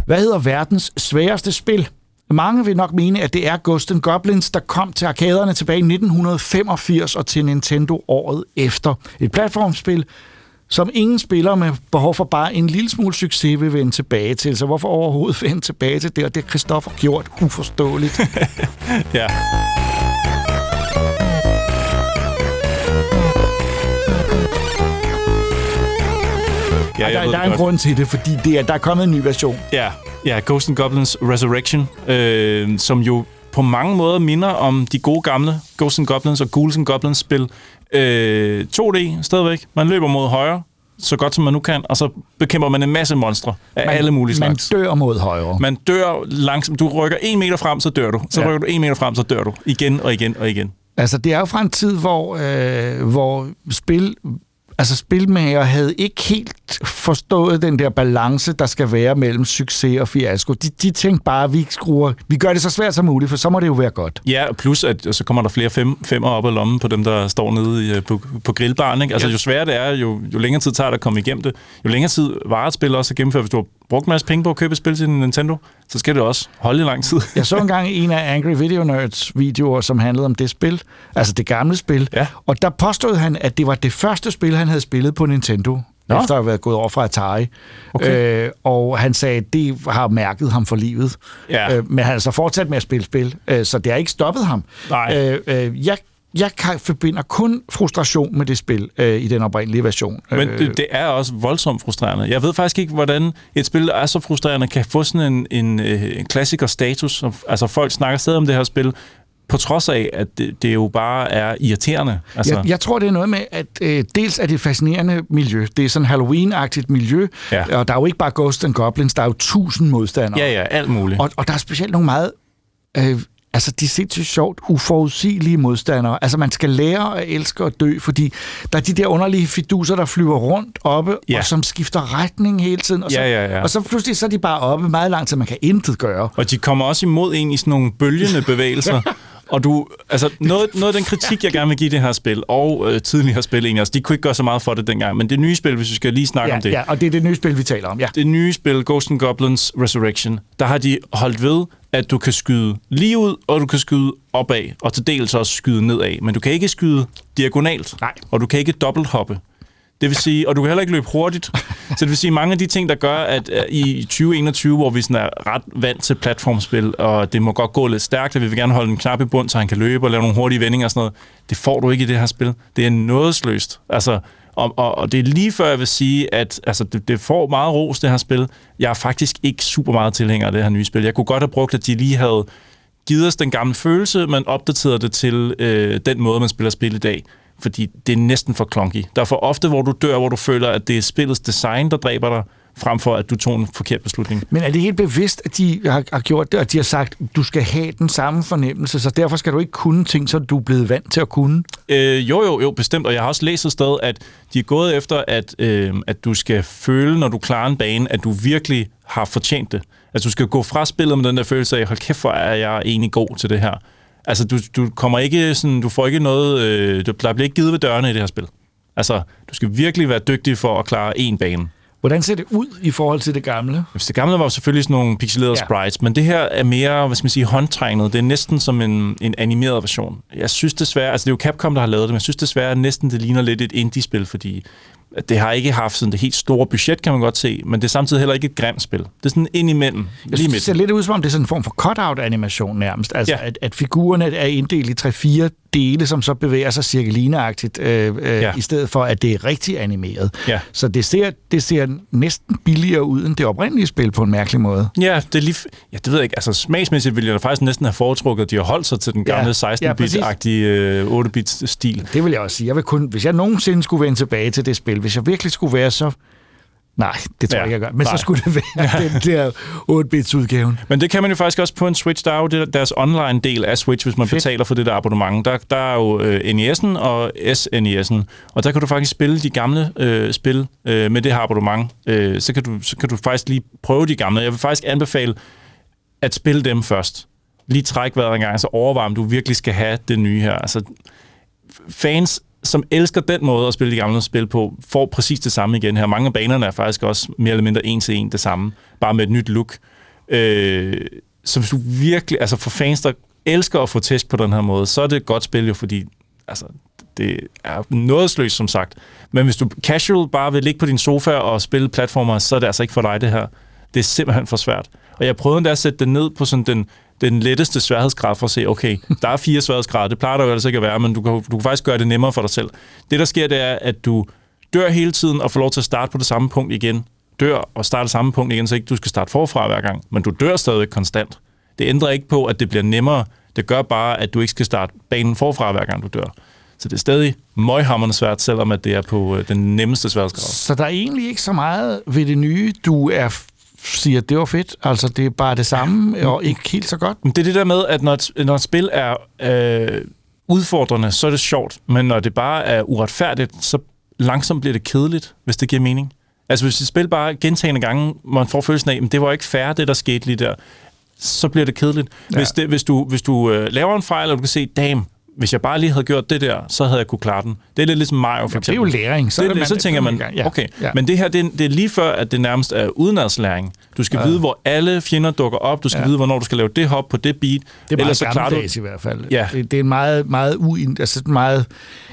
Hvad hedder verdens sværeste spil? Mange vil nok mene, at det er Ghost and Goblins, der kom til arkaderne tilbage i 1985 og til Nintendo året efter. Et platformspil, som ingen spiller med behov for bare en lille smule succes vil vende tilbage til. Så hvorfor overhovedet vende tilbage til det? Og det har Christoffer gjort uforståeligt. Ja. Ja, der, jeg ved der er en godt. grund til det, fordi det er, der er kommet en ny version. Ja, ja Ghost and Goblins Resurrection, øh, som jo på mange måder minder om de gode gamle Ghost and Goblins og Ghouls and Goblins spil. Øh, 2D stadigvæk. Man løber mod højre, så godt som man nu kan, og så bekæmper man en masse monstre af Man, alle mulige man slags. dør mod højre. Man dør langsomt. Du rykker en meter frem, så dør du. Så ja. rykker du en meter frem, så dør du. Igen og igen og igen. Altså, det er jo fra en tid, hvor, øh, hvor spil, altså spilmager havde ikke helt forstået den der balance, der skal være mellem succes og fiasko. De, de tænkte bare, at vi, skruer, vi gør det så svært som muligt, for så må det jo være godt. Ja, plus at så kommer der flere fem, femmer op ad lommen på dem, der står nede i, øh, på, på grillbaren. Ikke? Altså, jo sværere det er, jo, jo længere tid tager det at komme igennem det. Jo længere tid varer et spil også at gennemføre, hvis du har brugt en masse penge på at købe et spil til Nintendo, så skal det også holde i lang tid. Jeg så engang en af Angry Video Nerds videoer, som handlede om det spil, altså det gamle spil. Ja. Og der påstod han, at det var det første spil, han havde spillet på Nintendo. Nå. Efter at have været gået over fra Atari. Okay. Øh, og han sagde, at det har mærket ham for livet. Ja. Øh, men han har så fortsat med at spille spil, øh, så det har ikke stoppet ham. Nej. Øh, øh, jeg, jeg kan, forbinder kun frustration med det spil øh, i den oprindelige version. Men Øh, det, det er også voldsomt frustrerende. Jeg ved faktisk ikke, hvordan et spil, der er så frustrerende, kan få sådan en, en, øh, en klassiker-status. Altså, folk snakker stadig om det her spil, på trods af, at det, det jo bare er irriterende. Altså, Jeg, jeg tror, det er noget med, at øh, dels er det et fascinerende miljø. Det er sådan Halloween-agtigt miljø, Ja. og der er jo ikke bare Ghosts and Goblins, der er jo tusind modstandere. ja, ja, alt muligt. Og, og der er specielt nogle meget... Øh, altså, de er sindssygt sjovt uforudsigelige modstandere. Altså, man skal lære at elske og dø, fordi der er de der underlige fiduser, der flyver rundt oppe, Ja. og som skifter retning hele tiden. Og så, Ja, ja, ja. Og så pludselig så er de bare oppe meget lang tid, man kan intet gøre. Og de kommer også imod en i sådan nogle bølgende bevægelser. Og du, altså noget, noget af den kritik, jeg gerne vil give det her spil, og øh, tidligere spil egentlig, altså de kunne ikke gøre så meget for det dengang, men det nye spil, hvis vi skal lige snakke Ja, om det, ja, og det er det nye spil, vi taler om. Ja. det nye spil, Ghost and Goblins Resurrection, der har de holdt ved, at du kan skyde lige ud, og du kan skyde opad, og til dels også skyde nedad. Men du kan ikke skyde diagonalt, Nej. og du kan ikke dobbelthoppe. Det vil sige, og du kan heller ikke løbe hurtigt. Så det vil sige, mange af de ting, der gør, at i 2021, hvor vi sådan er ret vant til platformspil, og det må godt gå lidt stærkt, og vi vil gerne holde en knap i bund, så han kan løbe og lave nogle hurtige vendinger og sådan noget, det får du ikke i det her spil. Det er nådesløst. Altså, og, og, og det er lige før, jeg vil sige, at altså, det, det får meget ros, det her spil. Jeg er faktisk ikke super meget tilhænger af det her nye spil. Jeg kunne godt have brugt, at de lige havde givet os den gamle følelse, men opdateret det til øh, den måde, man spiller spil i dag. Fordi det er næsten for clunky. Der er for ofte, hvor du dør, hvor du føler, at det er spillets design, der dræber dig, frem for at du tog en forkert beslutning. Men er det helt bevidst, at de har, har gjort det, og de har sagt, du skal have den samme fornemmelse, så derfor skal du ikke kunne ting, så du er blevet vant til at kunne? Øh, jo, jo, jo, bestemt. Og jeg har også læst et sted, at de er gået efter, at, øh, at du skal føle, når du klarer en bane, at du virkelig har fortjent det. Altså, du skal gå fra spillet med den der følelse af, hold kæft, hvor er jeg egentlig god til det her. Altså, du, du kommer ikke sådan, du får ikke noget, øh, der bliver ikke givet ved dørene i det her spil. Altså, du skal virkelig være dygtig for at klare en bane. Hvordan ser det ud i forhold til det gamle? Det gamle var jo selvfølgelig sådan nogle pixelerede Ja. sprites, men det her er mere, hvad skal man sige, håndtegnet. Det er næsten som en, en animeret version. Jeg synes desværre, altså det er jo Capcom, der har lavet det, men jeg synes desværre, at næsten det ligner lidt et indie-spil, fordi det har ikke haft sådan det helt store budget, kan man godt se, men det er samtidig heller ikke et grimt spil. Det er sådan ind imellem, Jeg synes, det ser lidt ud som om, det er sådan en form for cutout-animation nærmest. Altså. Ja. at, at figurerne er inddelt i 3-4 dele, som så bevæger sig cirkelineagtigt, øh, øh, ja. I stedet for, at det er rigtig animeret. Ja. Så det ser, det ser næsten billigere ud end det oprindelige spil på en mærkelig måde. Ja, det er lige, ja, det ved jeg ikke. Altså smagsmæssigt ville jeg da faktisk næsten have foretrukket, at de har holdt sig til den gamle Ja, præcis. 16-bit-agtige øh, 8-bit-stil. Det vil jeg også sige. Jeg vil kun, hvis jeg nogensinde skulle vende tilbage til det spil, hvis jeg virkelig skulle være så... Nej, det tror ja. Ja. jeg ikke, jeg gør. Men Nej. så skulle det være den der 8-bits-udgaven. Men det kan man jo faktisk også på en Switch. Der er jo det, deres online-del af Switch, hvis man. Fedt. betaler for det der abonnement. Der, der er jo øh, NES'en og SNES'en, og der kan du faktisk spille de gamle øh, spil øh, med det her abonnement. Øh, så, kan du, så kan du faktisk lige prøve de gamle. Jeg vil faktisk anbefale at spille dem først. Lige træk vejret en gang, så overvej, om du virkelig skal have det nye her. Altså, fans, som elsker den måde at spille de gamle spil på, får præcis det samme igen her. Mange af banerne er faktisk også mere eller mindre en til en det samme, bare med et nyt look. Øh, så hvis du virkelig, altså for fans, der elsker at få tæsk på den her måde, så er det et godt spil jo, fordi altså, det er nådesløst, som sagt. Men hvis du casual bare vil ligge på din sofa og spille platformer, så er det altså ikke for dig, det her. Det er simpelthen for svært. Og jeg prøvede endda at sætte det ned på sådan den, den letteste sværhedsgrad for at se, okay, der er fire sværhedsgrader, det plejer der jo altså ikke at være, men du kan, du kan faktisk gøre det nemmere for dig selv. Det, der sker, det er, at du dør hele tiden og får lov til at starte på det samme punkt igen. Dør og starter samme punkt igen, så ikke du skal starte forfra hver gang. Men du dør stadig konstant. Det ændrer ikke på, at det bliver nemmere. Det gør bare, at du ikke skal starte banen forfra hver gang du dør. Så det er stadig møghammerende svært, selvom at det er på øh, den nemmeste sværhedsgrad. Så der er egentlig ikke så meget ved det nye, du er siger, det var fedt. Altså, det er bare det samme, og ikke helt så godt. Men det er det der med, at når et, når et spil er øh, udfordrende, så er det sjovt. Men når det bare er uretfærdigt, så langsomt bliver det kedeligt, hvis det giver mening. Altså hvis et spil bare gentagende gange, man får følelsen af, at det var ikke fair, det der skete lige der, så bliver det kedeligt. Ja. Hvis, det, hvis du, hvis du øh, laver en fejl, og du kan se, damn, hvis jeg bare lige havde gjort det der, så havde jeg kunne klare den. Det er lidt ligesom Mario, for det er jo eksempel. læring. Så Så, er det, det, så man- tænker så er man. Ja. okay, Ja. men det her, det er, det er lige før, at det nærmest er udenadslæring. Du skal vide, hvor alle fjender dukker op. Du skal Ja. vide, hvornår du skal lave det hop på det beat. Det er meget så klarer du... i hvert fald. Ja. Det, det er en meget, meget, uin, altså en meget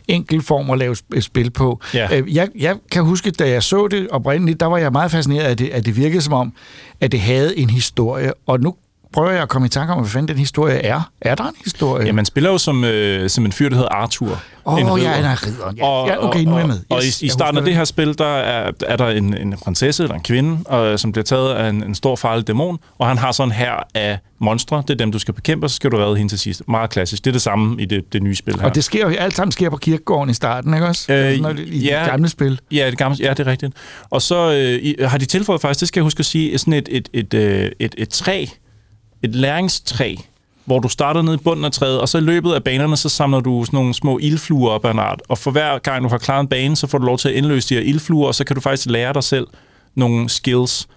enkel form at lave sp- spil på. Ja. Øh, Jeg, jeg kan huske, da jeg så det oprindeligt, der var jeg meget fascineret af det, at det virkede som om, at det havde en historie. Og nu prøver jeg at komme i tanke om, hvad fanden den historie er. Er der en historie? Ja, man spiller jo som, øh, som en fyr, der hedder Arthur. Åh, en ja, ridder. han er ridderen. Ja. Ja, okay, nu er jeg med. Og, Yes, i, i jeg starten af det her spil, der er, er der en, en prinsesse eller en kvinde, og, som bliver taget af en, en stor farlig dæmon, og han har sådan her af monstre. Det er dem, du skal bekæmpe, og så skal du redde hende til sidst. Meget klassisk. Det er det samme i det, det nye spil her. Og det sker jo, alt sammen sker på kirkegården i starten, ikke også? Øh, Når I ja. det gamle spil. Ja, det gamle, ja, det er rigtigt. Og så øh, i, har de tilføjet faktisk, det skal jeg huske at sige, sådan et, et, et, øh, et, et træ, et læringstræ, hvor du starter ned i bunden af træet, og så i løbet af banerne, så samler du sådan nogle små ildfluer op af en art. Og for hver gang du har klaret en bane, så får du lov til at indløse de her ildfluer, og så kan du faktisk lære dig selv nogle skills.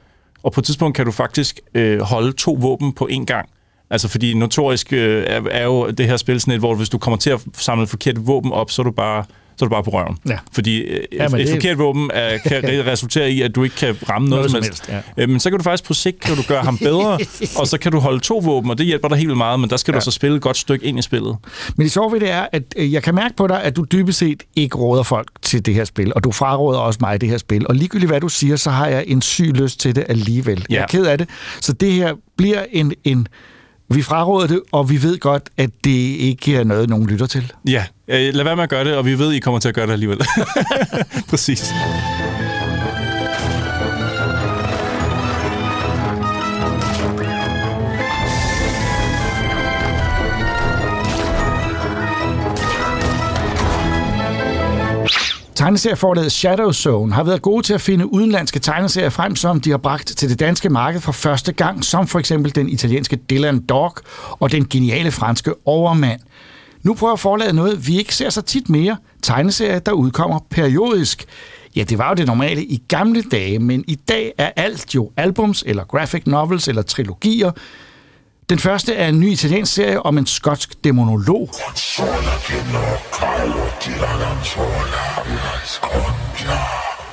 Og på et tidspunkt kan du faktisk øh, holde to våben på én gang. Altså fordi notorisk øh, er, er jo det her spil sådan et, hvor hvis du kommer til at samle et forkert våben op, så er du bare, så er du bare på røven. Ja. Fordi øh, Ja, et, et forkert våben er, kan resultere i, at du ikke kan ramme noget, Noget som helst. helst, Øh, Men så kan du faktisk på sigt kan du gøre ham bedre, og så kan du holde to våben, og det hjælper dig helt vildt meget, men der skal ja. Ja. du så spille et godt stykke ind i spillet. Men det sjove ved det er, at øh, jeg kan mærke på dig, at du dybest set ikke råder folk til det her spil, og du fraråder også mig det her spil. Og ligegyldigt hvad du siger, så har jeg en syg lyst til det alligevel. Jeg Ja. er ked af det. Så det her bliver en... en vi fraråder det, og vi ved godt, at det ikke er noget, nogen lytter til. Ja, øh, lad være med at gøre det, og vi ved, I kommer til at gøre det alligevel. Præcis. Tegneserieforlaget Shadow Zone har været gode til at finde udenlandske tegneserier frem, som de har bragt til det danske marked for første gang, som for eksempel den italienske Dylan Dog og den geniale franske Overmand. Nu prøver forlaget noget, vi ikke ser så tit mere. Tegneserier, der udkommer periodisk. Ja, det var jo det normale i gamle dage, men i dag er alt jo albums, eller graphic novels, eller trilogier. Den første er en ny italiensk serie om en skotsk dæmonolog,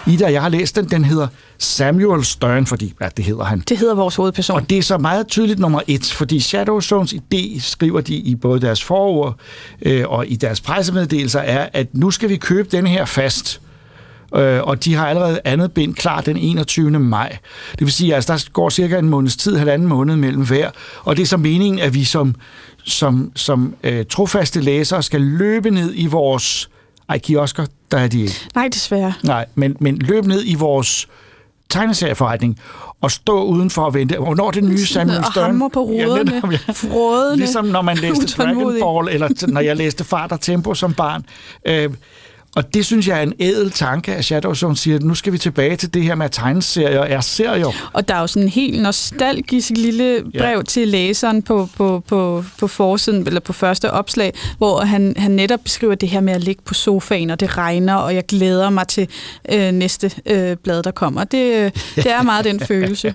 Ida, jeg har læst den. Den hedder Samuel Stern, fordi ja, det hedder han. Det hedder vores hovedperson. Og det er så meget tydeligt nummer et, fordi Shadow Zones idé, skriver de i både deres forord øh, og i deres pressemeddelelser, er, at nu skal vi købe den her fast. Øh, og de har allerede andet bind klar den 21. maj. Det vil sige, at altså, der går cirka en måneds tid, halvanden måned mellem hver. Og det er så meningen, at vi som, som, som øh, trofaste læsere skal løbe ned i vores... Ej, kiosker, der er de ikke. Nej, desværre. Nej, men, men løb ned i vores tegneserieforretning og stå udenfor og vente. Hvornår det nye Samuel Og Stern? hamre på ruderne, netop, frådende, Ligesom når man læste Dragon. Ball, eller t- når jeg læste Fart og Tempo som barn. Øh, og det synes jeg er en ædel tanke, at Shadow Zone siger, at nu skal vi tilbage til det her med, tegneserier er serier. Og der er jo sådan en helt nostalgisk lille brev Ja. til læseren på, på, på, på forsiden, eller på første opslag, hvor han, han netop beskriver det her med at ligge på sofaen, og det regner, og jeg glæder mig til øh, næste øh, blad, der kommer. Det, øh, det er meget den følelse.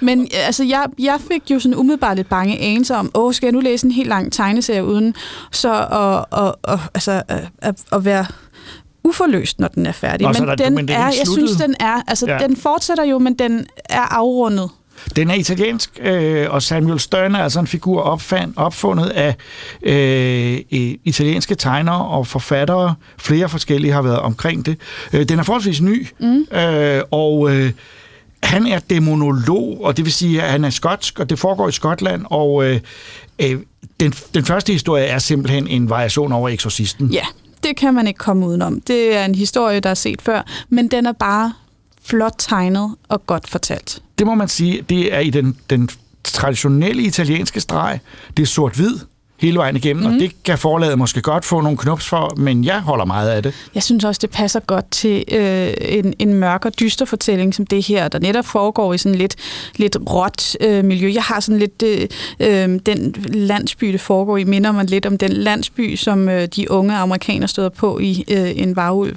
Men øh, altså, jeg, jeg fik jo sådan umiddelbart lidt bange anelser om, åh, skal jeg nu læse en helt lang tegneserie uden så at, at, at, altså, at, at, at være uforløst, når den er færdig. Nå, men, der- den men det er er, jeg synes, den er, altså, Ja. den fortsætter jo, men den er afrundet. Den er italiensk, øh, og Samuel Stern er altså en figur opfand, opfundet af øh, italienske tegnere og forfattere. Flere forskellige har været omkring det. Øh, den er forholdsvis ny, mm. øh, og øh, han er dæmonolog, og det vil sige, at han er skotsk, og det foregår i Skotland, og øh, øh, den, den første historie er simpelthen en variation over eksorcisten. Ja, det kan man ikke komme udenom. Det er en historie, der er set før, men den er bare flot tegnet og godt fortalt. Det må man sige, det er i den, den traditionelle italienske streg. Det er sort-hvid hele vejen igennem, mm. og det kan forlaget måske godt få nogle knups for, men jeg holder meget af det. Jeg synes også, det passer godt til øh, en, en mørk og dyster fortælling som det her, der netop foregår i sådan lidt, lidt råt øh, miljø. Jeg har sådan lidt... Øh, øh, den landsby, det foregår i, minder mig lidt om den landsby, som øh, de unge amerikanere støder på i øh, en varulv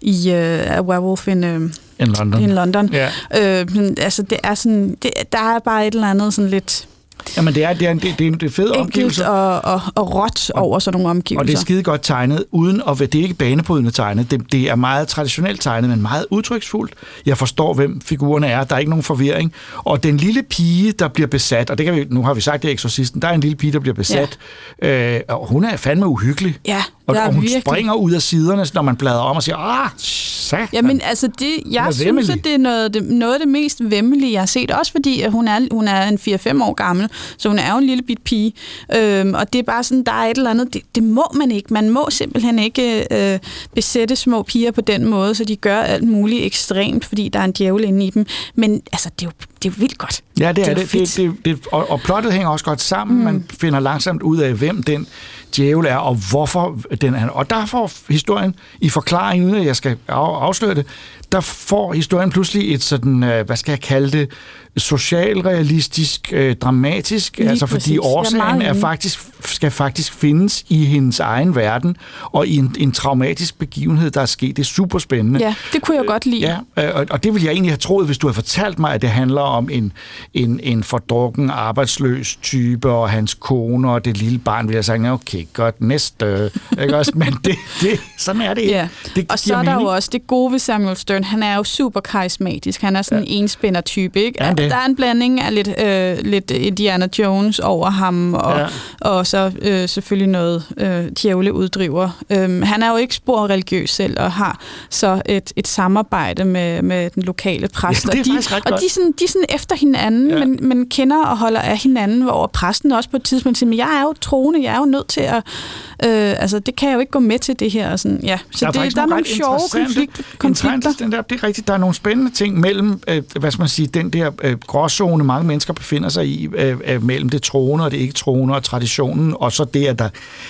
i øh, A Werewolf in, øh, In London. in London. Ja. Øh, altså, det er sådan, det, der er bare et eller andet sådan lidt Jamen, det er, det er, en, det, det er en det fed enkelt omgivelse. og, og, og råt over sådan nogle omgivelser. Og det er skide godt tegnet, uden at det er ikke banebrydende tegnet. Det, det er meget traditionelt tegnet, men meget udtryksfuldt. Jeg forstår, hvem figurerne er. Der er ikke nogen forvirring. Og den lille pige, der bliver besat, og det kan vi, nu har vi sagt det i Exorcisten, der er en lille pige, der bliver besat, ja. øh, og hun er fandme uhyggelig. Ja, Og, der er og hun virkelig- springer ud af siderne, når man bladrer om og siger, ah, satan. Jamen, altså, det, jeg synes, at det er noget, det, noget af det mest vemmelige, jeg har set. Også fordi, at hun er, hun er en 4-5 år gammel, så hun er jo en lille bit pige. Øhm, og det er bare sådan, der er et eller andet, det, det må man ikke. Man må simpelthen ikke øh, besætte små piger på den måde, så de gør alt muligt ekstremt, fordi der er en djævel inde i dem. Men altså, det er jo, det er jo vildt godt. Ja, det er jo det. det, det, det og, og plottet hænger også godt sammen. Mm. Man finder langsomt ud af, hvem den djævel er, og hvorfor den er. Og der får historien i forklaring, uden at jeg skal af, afsløre det, der får historien pludselig et sådan, øh, hvad skal jeg kalde det, socialrealistisk, øh, dramatisk, Lige altså præcis. fordi er årsagen er faktisk, skal faktisk findes i hendes egen verden, og i en, en traumatisk begivenhed, der er sket. Det er super spændende. Ja, det kunne jeg godt lide. Ja, øh, og- og det ville jeg egentlig have troet, hvis du havde fortalt mig, at det handler om en, en, en fordrukken, arbejdsløs type, og hans kone og det lille barn, ville jeg sige, okay, godt, næste. Ikke også? Men det, det, sådan er det ikke. Ja. Det og så er der jo også det gode ved Samuel Stern. Han er jo super karismatisk. Han er sådan en enspænder-type. Ikke? Han det? Der er en blanding af lidt, øh, lidt Indiana Jones over ham, og, Ja. ja. og så øh, selvfølgelig noget øh, djævle uddriver. Øhm, han er jo ikke spor religiøs selv, og har så et, et samarbejde med, med den lokale præst. Ja, og de, og godt. de, sådan, de er sådan efter hinanden, Ja. ja. men, men kender og holder af hinanden, hvor præsten også på et tidspunkt siger, men jeg er jo troende, jeg er jo nødt til at... Øh, altså, det kan jeg jo ikke gå med til det her. Og sådan, ja. Så Der er det, der er nogle sjove konflikt, konflikter. Den der, det er rigtigt, der er nogle spændende ting mellem, øh, hvad skal man sige, den der øh, gråzone, mange mennesker befinder sig i, øh, øh, mellem det troende og det ikke troende og traditionen, og så det, at der,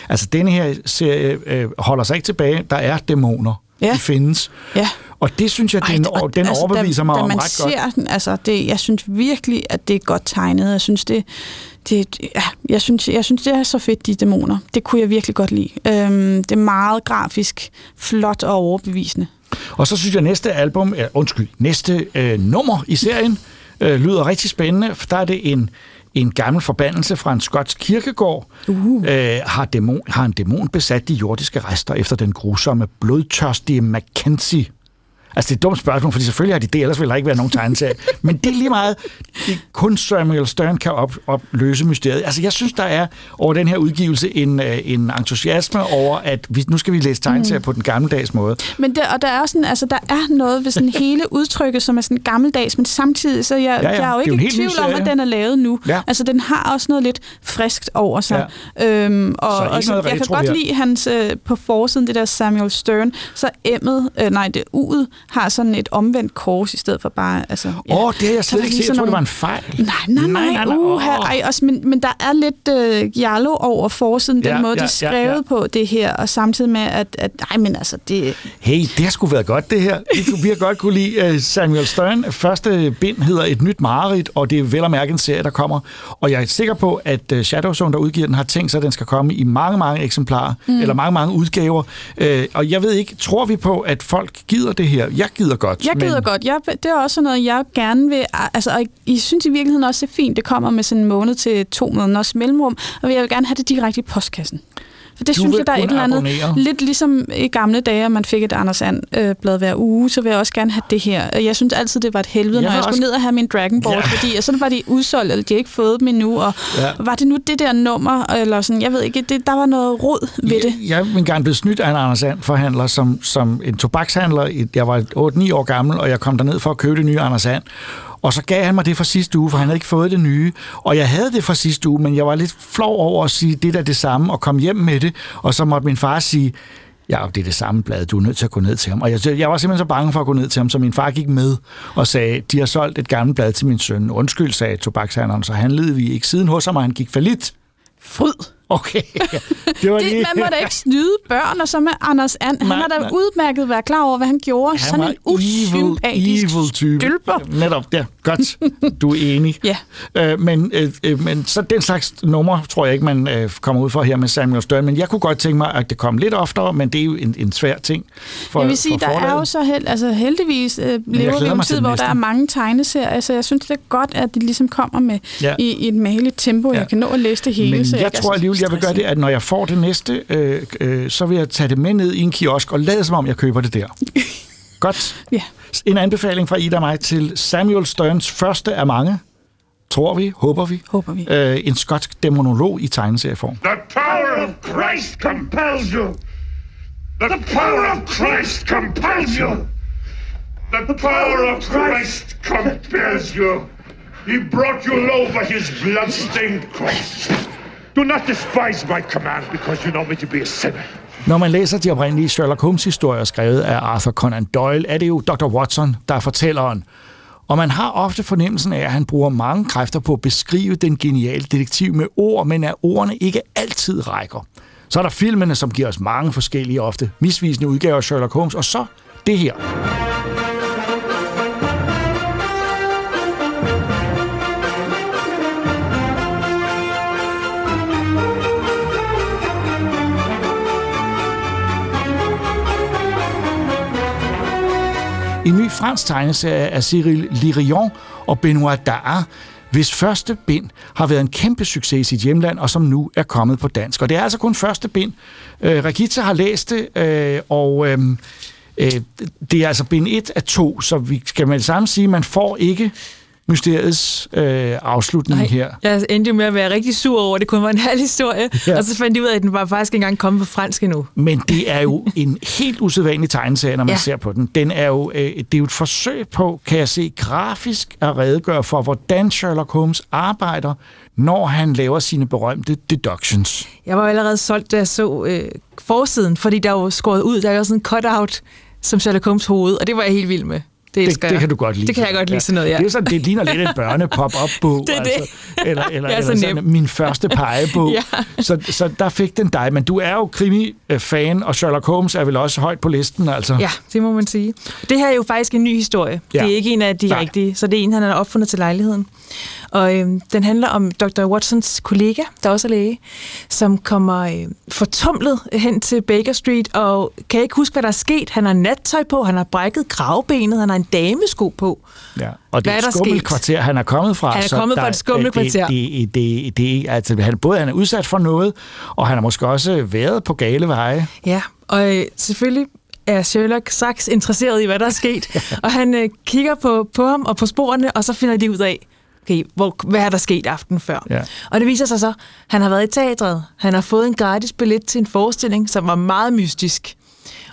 altså denne her serie øh, holder sig ikke tilbage, der er dæmoner. Ja. De findes. Ja. Og det synes jeg, den, og- den overbeviser da, mig da om man ret godt. ser den, altså det, jeg synes virkelig, at det er godt tegnet. Jeg synes, det, det, ja, jeg synes, jeg synes, det er så fedt, de dæmoner. Det kunne jeg virkelig godt lide. Øhm, det er meget grafisk, flot og overbevisende. Og så synes jeg, at næste album, øh, undskyld, næste øh, nummer i serien øh, lyder rigtig spændende, for der er det en, en gammel forbandelse fra en skotsk kirkegård, uh. øh, har, dæmon, har en dæmon besat de jordiske rester efter den grusomme, blodtørstige Mackenzie. Altså, det er et dumt spørgsmål, fordi selvfølgelig har de det, ellers ville der ikke være nogen tegneserie. Men det er lige meget, det kun Samuel Stern kan op, op løse mysteriet. Altså, jeg synes, der er over den her udgivelse en, øh, en entusiasme over, at vi, nu skal vi læse tegneserier mm. på den gammeldags måde. Men der, og der er, sådan, altså, der er noget ved sådan hele udtrykket, som er sådan gammeldags, men samtidig, så jeg, Ja, ja, jeg er jo er ikke en i tvivl om, at den er lavet nu. Ja. Altså, den har også noget lidt friskt over sig. Ja. Øhm, og, Så og så, noget jeg kan godt her. lide hans, øh, på forsiden, det der Samuel Stern, så M'et, øh, nej, det U'et, har sådan et omvendt kors, i stedet for bare, altså... Åh, oh, det har jeg slet ikke set. Jeg sådan tror, det var nogle- en fejl. Nej, nej, nej, nej, nej. Uh, Åh. ej, også, men, men der er lidt øh, jallo over forsiden, den Ja, måde, ja, de er ja, skrevet ja. på det her, og samtidig med, at, at ej, men altså, det, Hey, det har sgu været godt, det her. Vi, kunne- vi har godt kunne lide uh, Samuel Stern. Første bind hedder Et nyt mareridt, og det er vel at mærke en serie, der kommer. Og jeg er sikker på, at uh, Shadowzone, der udgiver den, har tænkt sig, at den skal komme i mange, mange eksemplarer, mm. eller mange, mange udgaver. Uh, og jeg ved ikke, tror vi på, at folk gider det her? Jeg gider godt. Jeg gider men... godt. Jeg, det er også noget, jeg gerne vil... Altså, og I synes i virkeligheden også, det er fint, det kommer med sådan en måned til to måneders mellemrum, og jeg vil gerne have det direkte i postkassen. For det Du synes vil jeg, der er et eller andet... abonnere. Lidt ligesom i gamle dage, man fik et Anders And-blad hver uge, så vil jeg også gerne have det her. Jeg synes altid, det var et helvede, Jeg når vil jeg skulle også- ned og have min Dragon Ball, Ja. fordi og så var de udsolgt, eller de har ikke fået dem endnu, og Ja. var det nu det der nummer, eller sådan, jeg ved ikke, det, der var noget rod ved det. Jeg, jeg er engang blevet snydt af en Anders And forhandler som, som en tobakshandler. Jeg var 8-9 år gammel, og jeg kom derned for at købe det nye Anders And. Og så gav han mig det fra sidste uge, for han havde ikke fået det nye. Og jeg havde det fra sidste uge, men jeg var lidt flov over at sige, det er det samme, og komme hjem med det. Og så måtte min far sige, ja, det er det samme blad, du er nødt til at gå ned til ham. Og jeg, jeg var simpelthen så bange for at gå ned til ham, så min far gik med og sagde, de har solgt et gammelt blad til min søn. Undskyld, sagde tobakshandleren, så handlede vi ikke siden hos ham, og han gik for lidt. Fryd. Okay, det var Det, lige... man må da ikke snyde børn, og så med Anders And. Han har da nej. udmærket været klar over, hvad han gjorde. Han Sådan en usympatisk evil type. stylper. Netop, ja. Godt. Du er enig. Ja. Øh, men, øh, øh, men så den slags numre tror jeg ikke, man øh, kommer ud for her med Samuel Stern. Men jeg kunne godt tænke mig, at det kom lidt oftere, men det er jo en, en svær ting for Jeg vil sige, der er jo forlaget. så held, altså heldigvis øh, lever vi en tid, hvor næste. der er mange tegneserier, så jeg synes, det er godt, at de ligesom kommer med Ja. i, i et mageligt tempo. Ja. Jeg kan nå at læse det hele. Men så jeg er tror så alligevel, jeg vil gøre det, at når jeg får det næste, øh, øh, så vil jeg tage det med ned i en kiosk og lade som om, jeg køber det der. Godt. Ja. En anbefaling fra Ida og mig til Samuel Sterns første af mange, tror vi, håber vi, Håber vi. øh, en skotsk dæmonolog i tegneserieform. The power of Christ compels you. The power of Christ compels you. The power of Christ compels you. He brought you low by his blood-stained cross. Do not despise my command because you know me to be a sinner. Når man læser de oprindelige Sherlock Holmes-historier skrevet af Arthur Conan Doyle, er det jo Dr. Watson, der er fortælleren. Og man har ofte fornemmelsen af, at han bruger mange kræfter på at beskrive den geniale detektiv med ord, men at ordene ikke altid rækker. Så er der filmene, som giver os mange forskellige, ofte misvisende udgaver af Sherlock Holmes, og så det her. En ny fransk tegneserie af Cyril Lirion og Benoit Daar, hvis første bind har været en kæmpe succes i sit hjemland, og som nu er kommet på dansk. Og det er altså kun første bind. Øh, Regitza har læst det, øh, og øh, øh, det er altså bind 1 af 2, så vi skal med det samme sige, at man får ikke mysteriets øh, afslutning Nej, her. jeg endte jo med at være rigtig sur over, at det kun var en halv historie, Ja. og så fandt jeg ud af, at den var faktisk ikke engang kommet på fransk endnu. Men det er jo en helt usædvanlig tegneserie, når man ja. Ser på den. den er jo, øh, det er jo et forsøg på, kan jeg se, grafisk at redegøre for, hvordan Sherlock Holmes arbejder, når han laver sine berømte deductions. Jeg var jo allerede solgt, da jeg så øh, forsiden, fordi der var skåret ud, der er jo sådan en cutout som Sherlock Holmes hoved, og det var jeg helt vild med. Det, Det, det kan du godt lide. Det kan jeg godt lide sådan noget, ja. Det, er sådan, det ligner lidt en børne-pop-up-bog. Det er det. Altså, eller eller, Det er eller så sådan, nemt. min første pegebog. Ja. så, så der fik den dig. Men du er jo krimi-fan, og Sherlock Holmes er vel også højt på listen. Altså. Ja, det må man sige. Det her er jo faktisk en ny historie. Ja. Ja. Det er ikke en af de. Nej. rigtige, så det er en, han har opfundet til lejligheden. Og øhm, den handler om Dr. Watsons kollega, der også er læge, som kommer øh, fortumlet hen til Baker Street, og kan ikke huske, hvad der er sket. Han har nattøj på, han har brækket kravbenet, han har en damesko på. Ja. Og det Hvad er er et skummelt kvarter, han er kommet fra. Han er kommet fra et skummelt kvarter. Det, det, det, det, altså, han, både han er udsat for noget, og han har måske også været på gale veje. Ja, og øh, selvfølgelig er Sherlock straks interesseret i, hvad der er sket. og han øh, kigger på, på ham og på sporene, og så finder de ud af, okay, hvor, hvad er der sket aften før. Ja. Og det viser sig så, han har været i teatret. Han har fået en gratis billet til en forestilling, som var meget mystisk.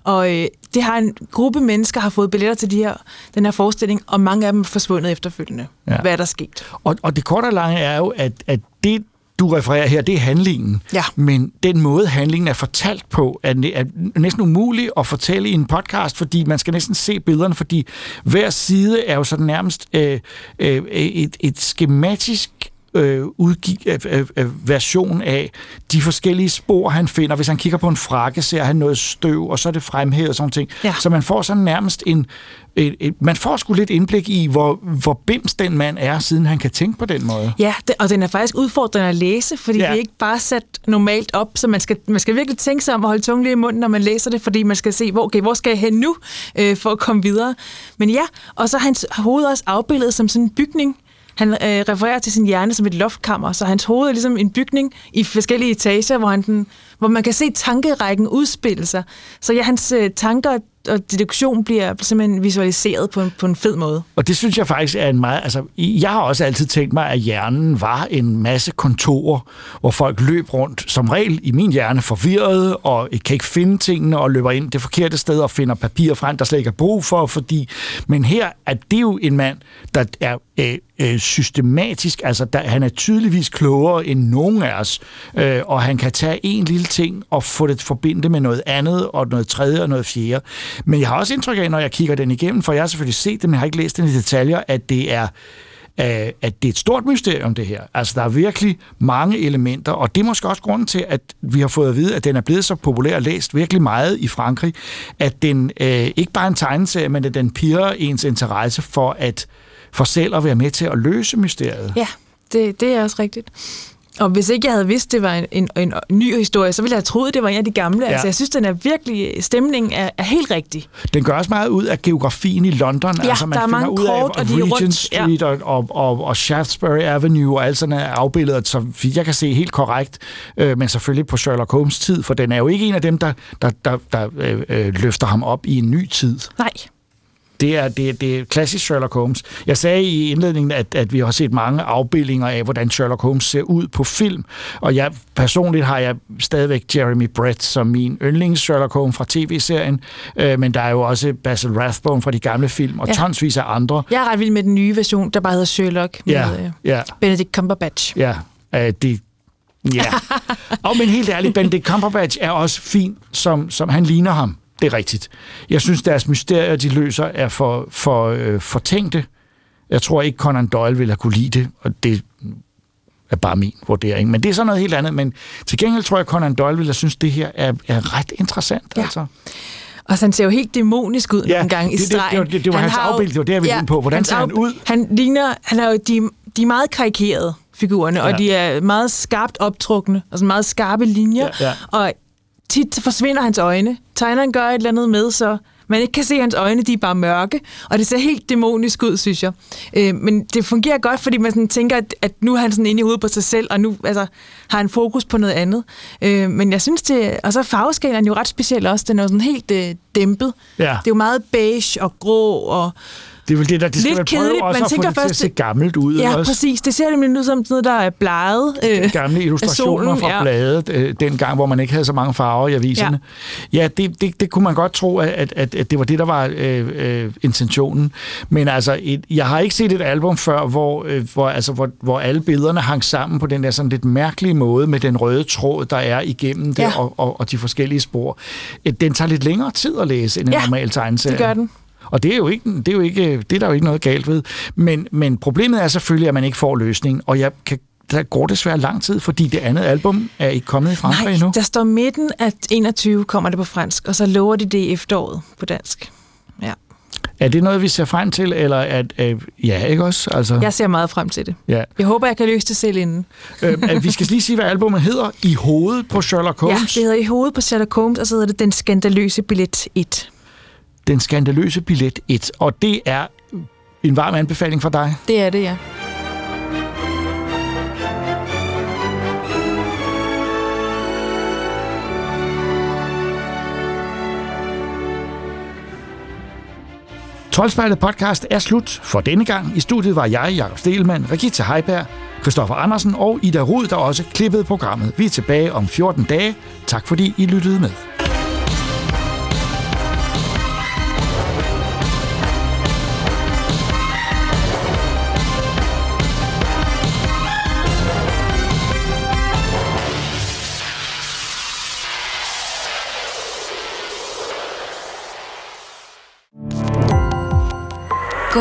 Og øh, det har en gruppe mennesker har fået billetter til de her, den her forestilling, og mange af dem er forsvundet efterfølgende. Ja. Ja. Hvad er der sket? Og, og det korte og lange er jo, at, at det, du refererer her, det er handlingen. Ja. Men den måde, handlingen er fortalt på, er, er næsten umulig at fortælle i en podcast, fordi man skal næsten se billederne, fordi hver side er jo sådan nærmest øh, øh, et, et skematisk øh, udgi- øh, øh, version af de forskellige spor, han finder. Hvis han kigger på en frakke, ser han noget støv, og så er det fremhævet og sådan ting. Ja. Så man får sådan nærmest en... Et, et, man får sgu lidt indblik i, hvor, hvor bims den mand er, siden han kan tænke på den måde. Ja, det, og den er faktisk udfordrende at læse, fordi ja. det er ikke bare sat normalt op, så man skal, man skal virkelig tænke sig om at holde tungen lige i munden, når man læser det, fordi man skal se, hvor, okay, hvor skal jeg hen nu, øh, for at komme videre. Men ja, og så er hans hoved også afbildet som sådan en bygning. Han øh, refererer til sin hjerne som et loftkammer, så hans hoved er ligesom en bygning i forskellige etager, hvor, han den, hvor man kan se tankerækken udspille sig. Så ja, hans øh, tanker og deduktion bliver simpelthen visualiseret på en, på en fed måde. Og det synes jeg faktisk er en meget... Altså, jeg har også altid tænkt mig, at hjernen var en masse kontorer, hvor folk løb rundt, som regel i min hjerne, forvirret og kan ikke finde tingene og løber ind det forkerte sted og finder papir frem, der slet ikke er brug for, fordi... Men her er det jo en mand, der er øh, øh, systematisk, altså der, han er tydeligvis klogere end nogen af os, øh, og han kan tage en lille ting og få det forbindet med noget andet, og noget tredje og noget fjerde. Men jeg har også indtryk af, når jeg kigger den igennem, for jeg har selvfølgelig set det, men jeg har ikke læst den i detaljer, at det er øh, at, det er et stort mysterium, det her. Altså, der er virkelig mange elementer, og det er måske også grunden til, at vi har fået at vide, at den er blevet så populær og læst virkelig meget i Frankrig, at den øh, ikke bare er en tegneserie, men at den piger ens interesse for at for selv at være med til at løse mysteriet. Ja, det, det er også rigtigt. Og hvis ikke jeg havde vidst, det var en, en, en ny historie, så ville jeg have troet, det var en af de gamle. Ja. Altså, jeg synes, den er virkelig, stemningen er, er helt rigtig. Den gør også meget ud af geografien i London. Ja, altså, man der er mange finder ud af, kort, og at de er Regent rundt. Street ja. og, og, og, og Shaftesbury Avenue og alt sådan er afbildet, så jeg kan se helt korrekt, øh, men selvfølgelig på Sherlock Holmes tid, for den er jo ikke en af dem, der, der, der, der øh, øh, løfter ham op i en ny tid. Nej. Det er, det, det er klassisk Sherlock Holmes. Jeg sagde i indledningen, at, at vi har set mange afbildninger af, hvordan Sherlock Holmes ser ud på film. Og jeg personligt har jeg stadigvæk Jeremy Brett som min yndlings Sherlock Holmes fra tv-serien. Øh, men der er jo også Basil Rathbone fra de gamle film, og Ja. tonsvis af andre. Jeg er ret vild med den nye version, der bare hedder Sherlock, med øh, ja. Benedict Cumberbatch. Ja, øh, det... Ja. og men helt ærligt, Benedict Cumberbatch er også fin, som, som han ligner ham. Det er rigtigt. Jeg synes, deres mysterier, de løser, er for, for, øh, for tænkte. Jeg tror ikke, Conan Doyle ville have kunne lide det, og det er bare min vurdering. Men det er så noget helt andet. Men til gengæld tror jeg, Conan Doyle ville have synes, det her er, er ret interessant. Ja. Altså. Og så han ser jo helt dæmonisk ud Ja, nogle gange i det- det- stregen. det var- det- det var Han hans afbildning, det var det, jeg ville ind på. Hvordan ser han ud? Han ligner, han er jo, de, de er meget karikerede, figurerne, ja. Ja. og de er meget skarpt optrukne, altså meget skarpe linjer, Ja, ja. og tit forsvinder hans øjne. Tegneren gør et eller andet med, så man ikke kan se hans øjne, de er bare mørke, og det ser helt dæmonisk ud, synes jeg. Øh, men det fungerer godt, fordi man sådan tænker, at, at nu er han sådan inde i hovedet på sig selv, og nu altså, har han fokus på noget andet. Øh, men jeg synes det, og så er farveskalaen jo ret speciel også, den er jo sådan helt øh, dæmpet. Ja. Det er jo meget beige og grå og Det er vel det, der det skal lidt kedeligt. også Man at få tænker det til først, at se gammelt ud. Ja, også. præcis. Det ser nemlig ud som sådan noget, der er bleget. Øh, gamle illustrationer solen, fra ja. bladet, øh, dengang, hvor man ikke havde så mange farver i aviserne. Ja, ja det, det, det kunne man godt tro, at, at, at det var det, der var øh, øh, intentionen. Men altså, et, jeg har ikke set et album før, hvor, øh, hvor, altså, hvor, hvor alle billederne hang sammen på den der sådan lidt mærkelige måde, med den røde tråd, der er igennem det, Ja. og, og, og de forskellige spor. Øh, Den tager lidt længere tid at læse, end en Ja, normal tegneserie. det gør den. Og det er jo ikke, det er jo ikke, det er der jo ikke noget galt ved. Men, men problemet er selvfølgelig, at man ikke får løsningen, og jeg kan, der går desværre lang tid, fordi det andet album er ikke kommet i Frankrig Nej, endnu. der står midten af 21 kommer det på fransk, og så lover de det i efteråret på dansk. Ja. Er det noget, vi ser frem til, eller at, at ja, ikke også? Altså, Jeg ser meget frem til det. ja. Jeg håber, jeg kan løse det selv inden. øh, vi skal lige sige, hvad albumet hedder. I hovedet på Sherlock Ja, Holmes. det hedder i hovedet på Sherlock Holmes, og så hedder det Den skandaløse billet 1. Den skandaløse billet 1. Og det er en varm anbefaling fra dig. Det er det, ja. Troldspejlet podcast er slut for denne gang. I studiet var jeg, Jakob Stelmann, Regita Heiberg, Christoffer Andersen og Ida Rud, der også klippede programmet. Vi er tilbage om 14 dage. Tak fordi I lyttede med.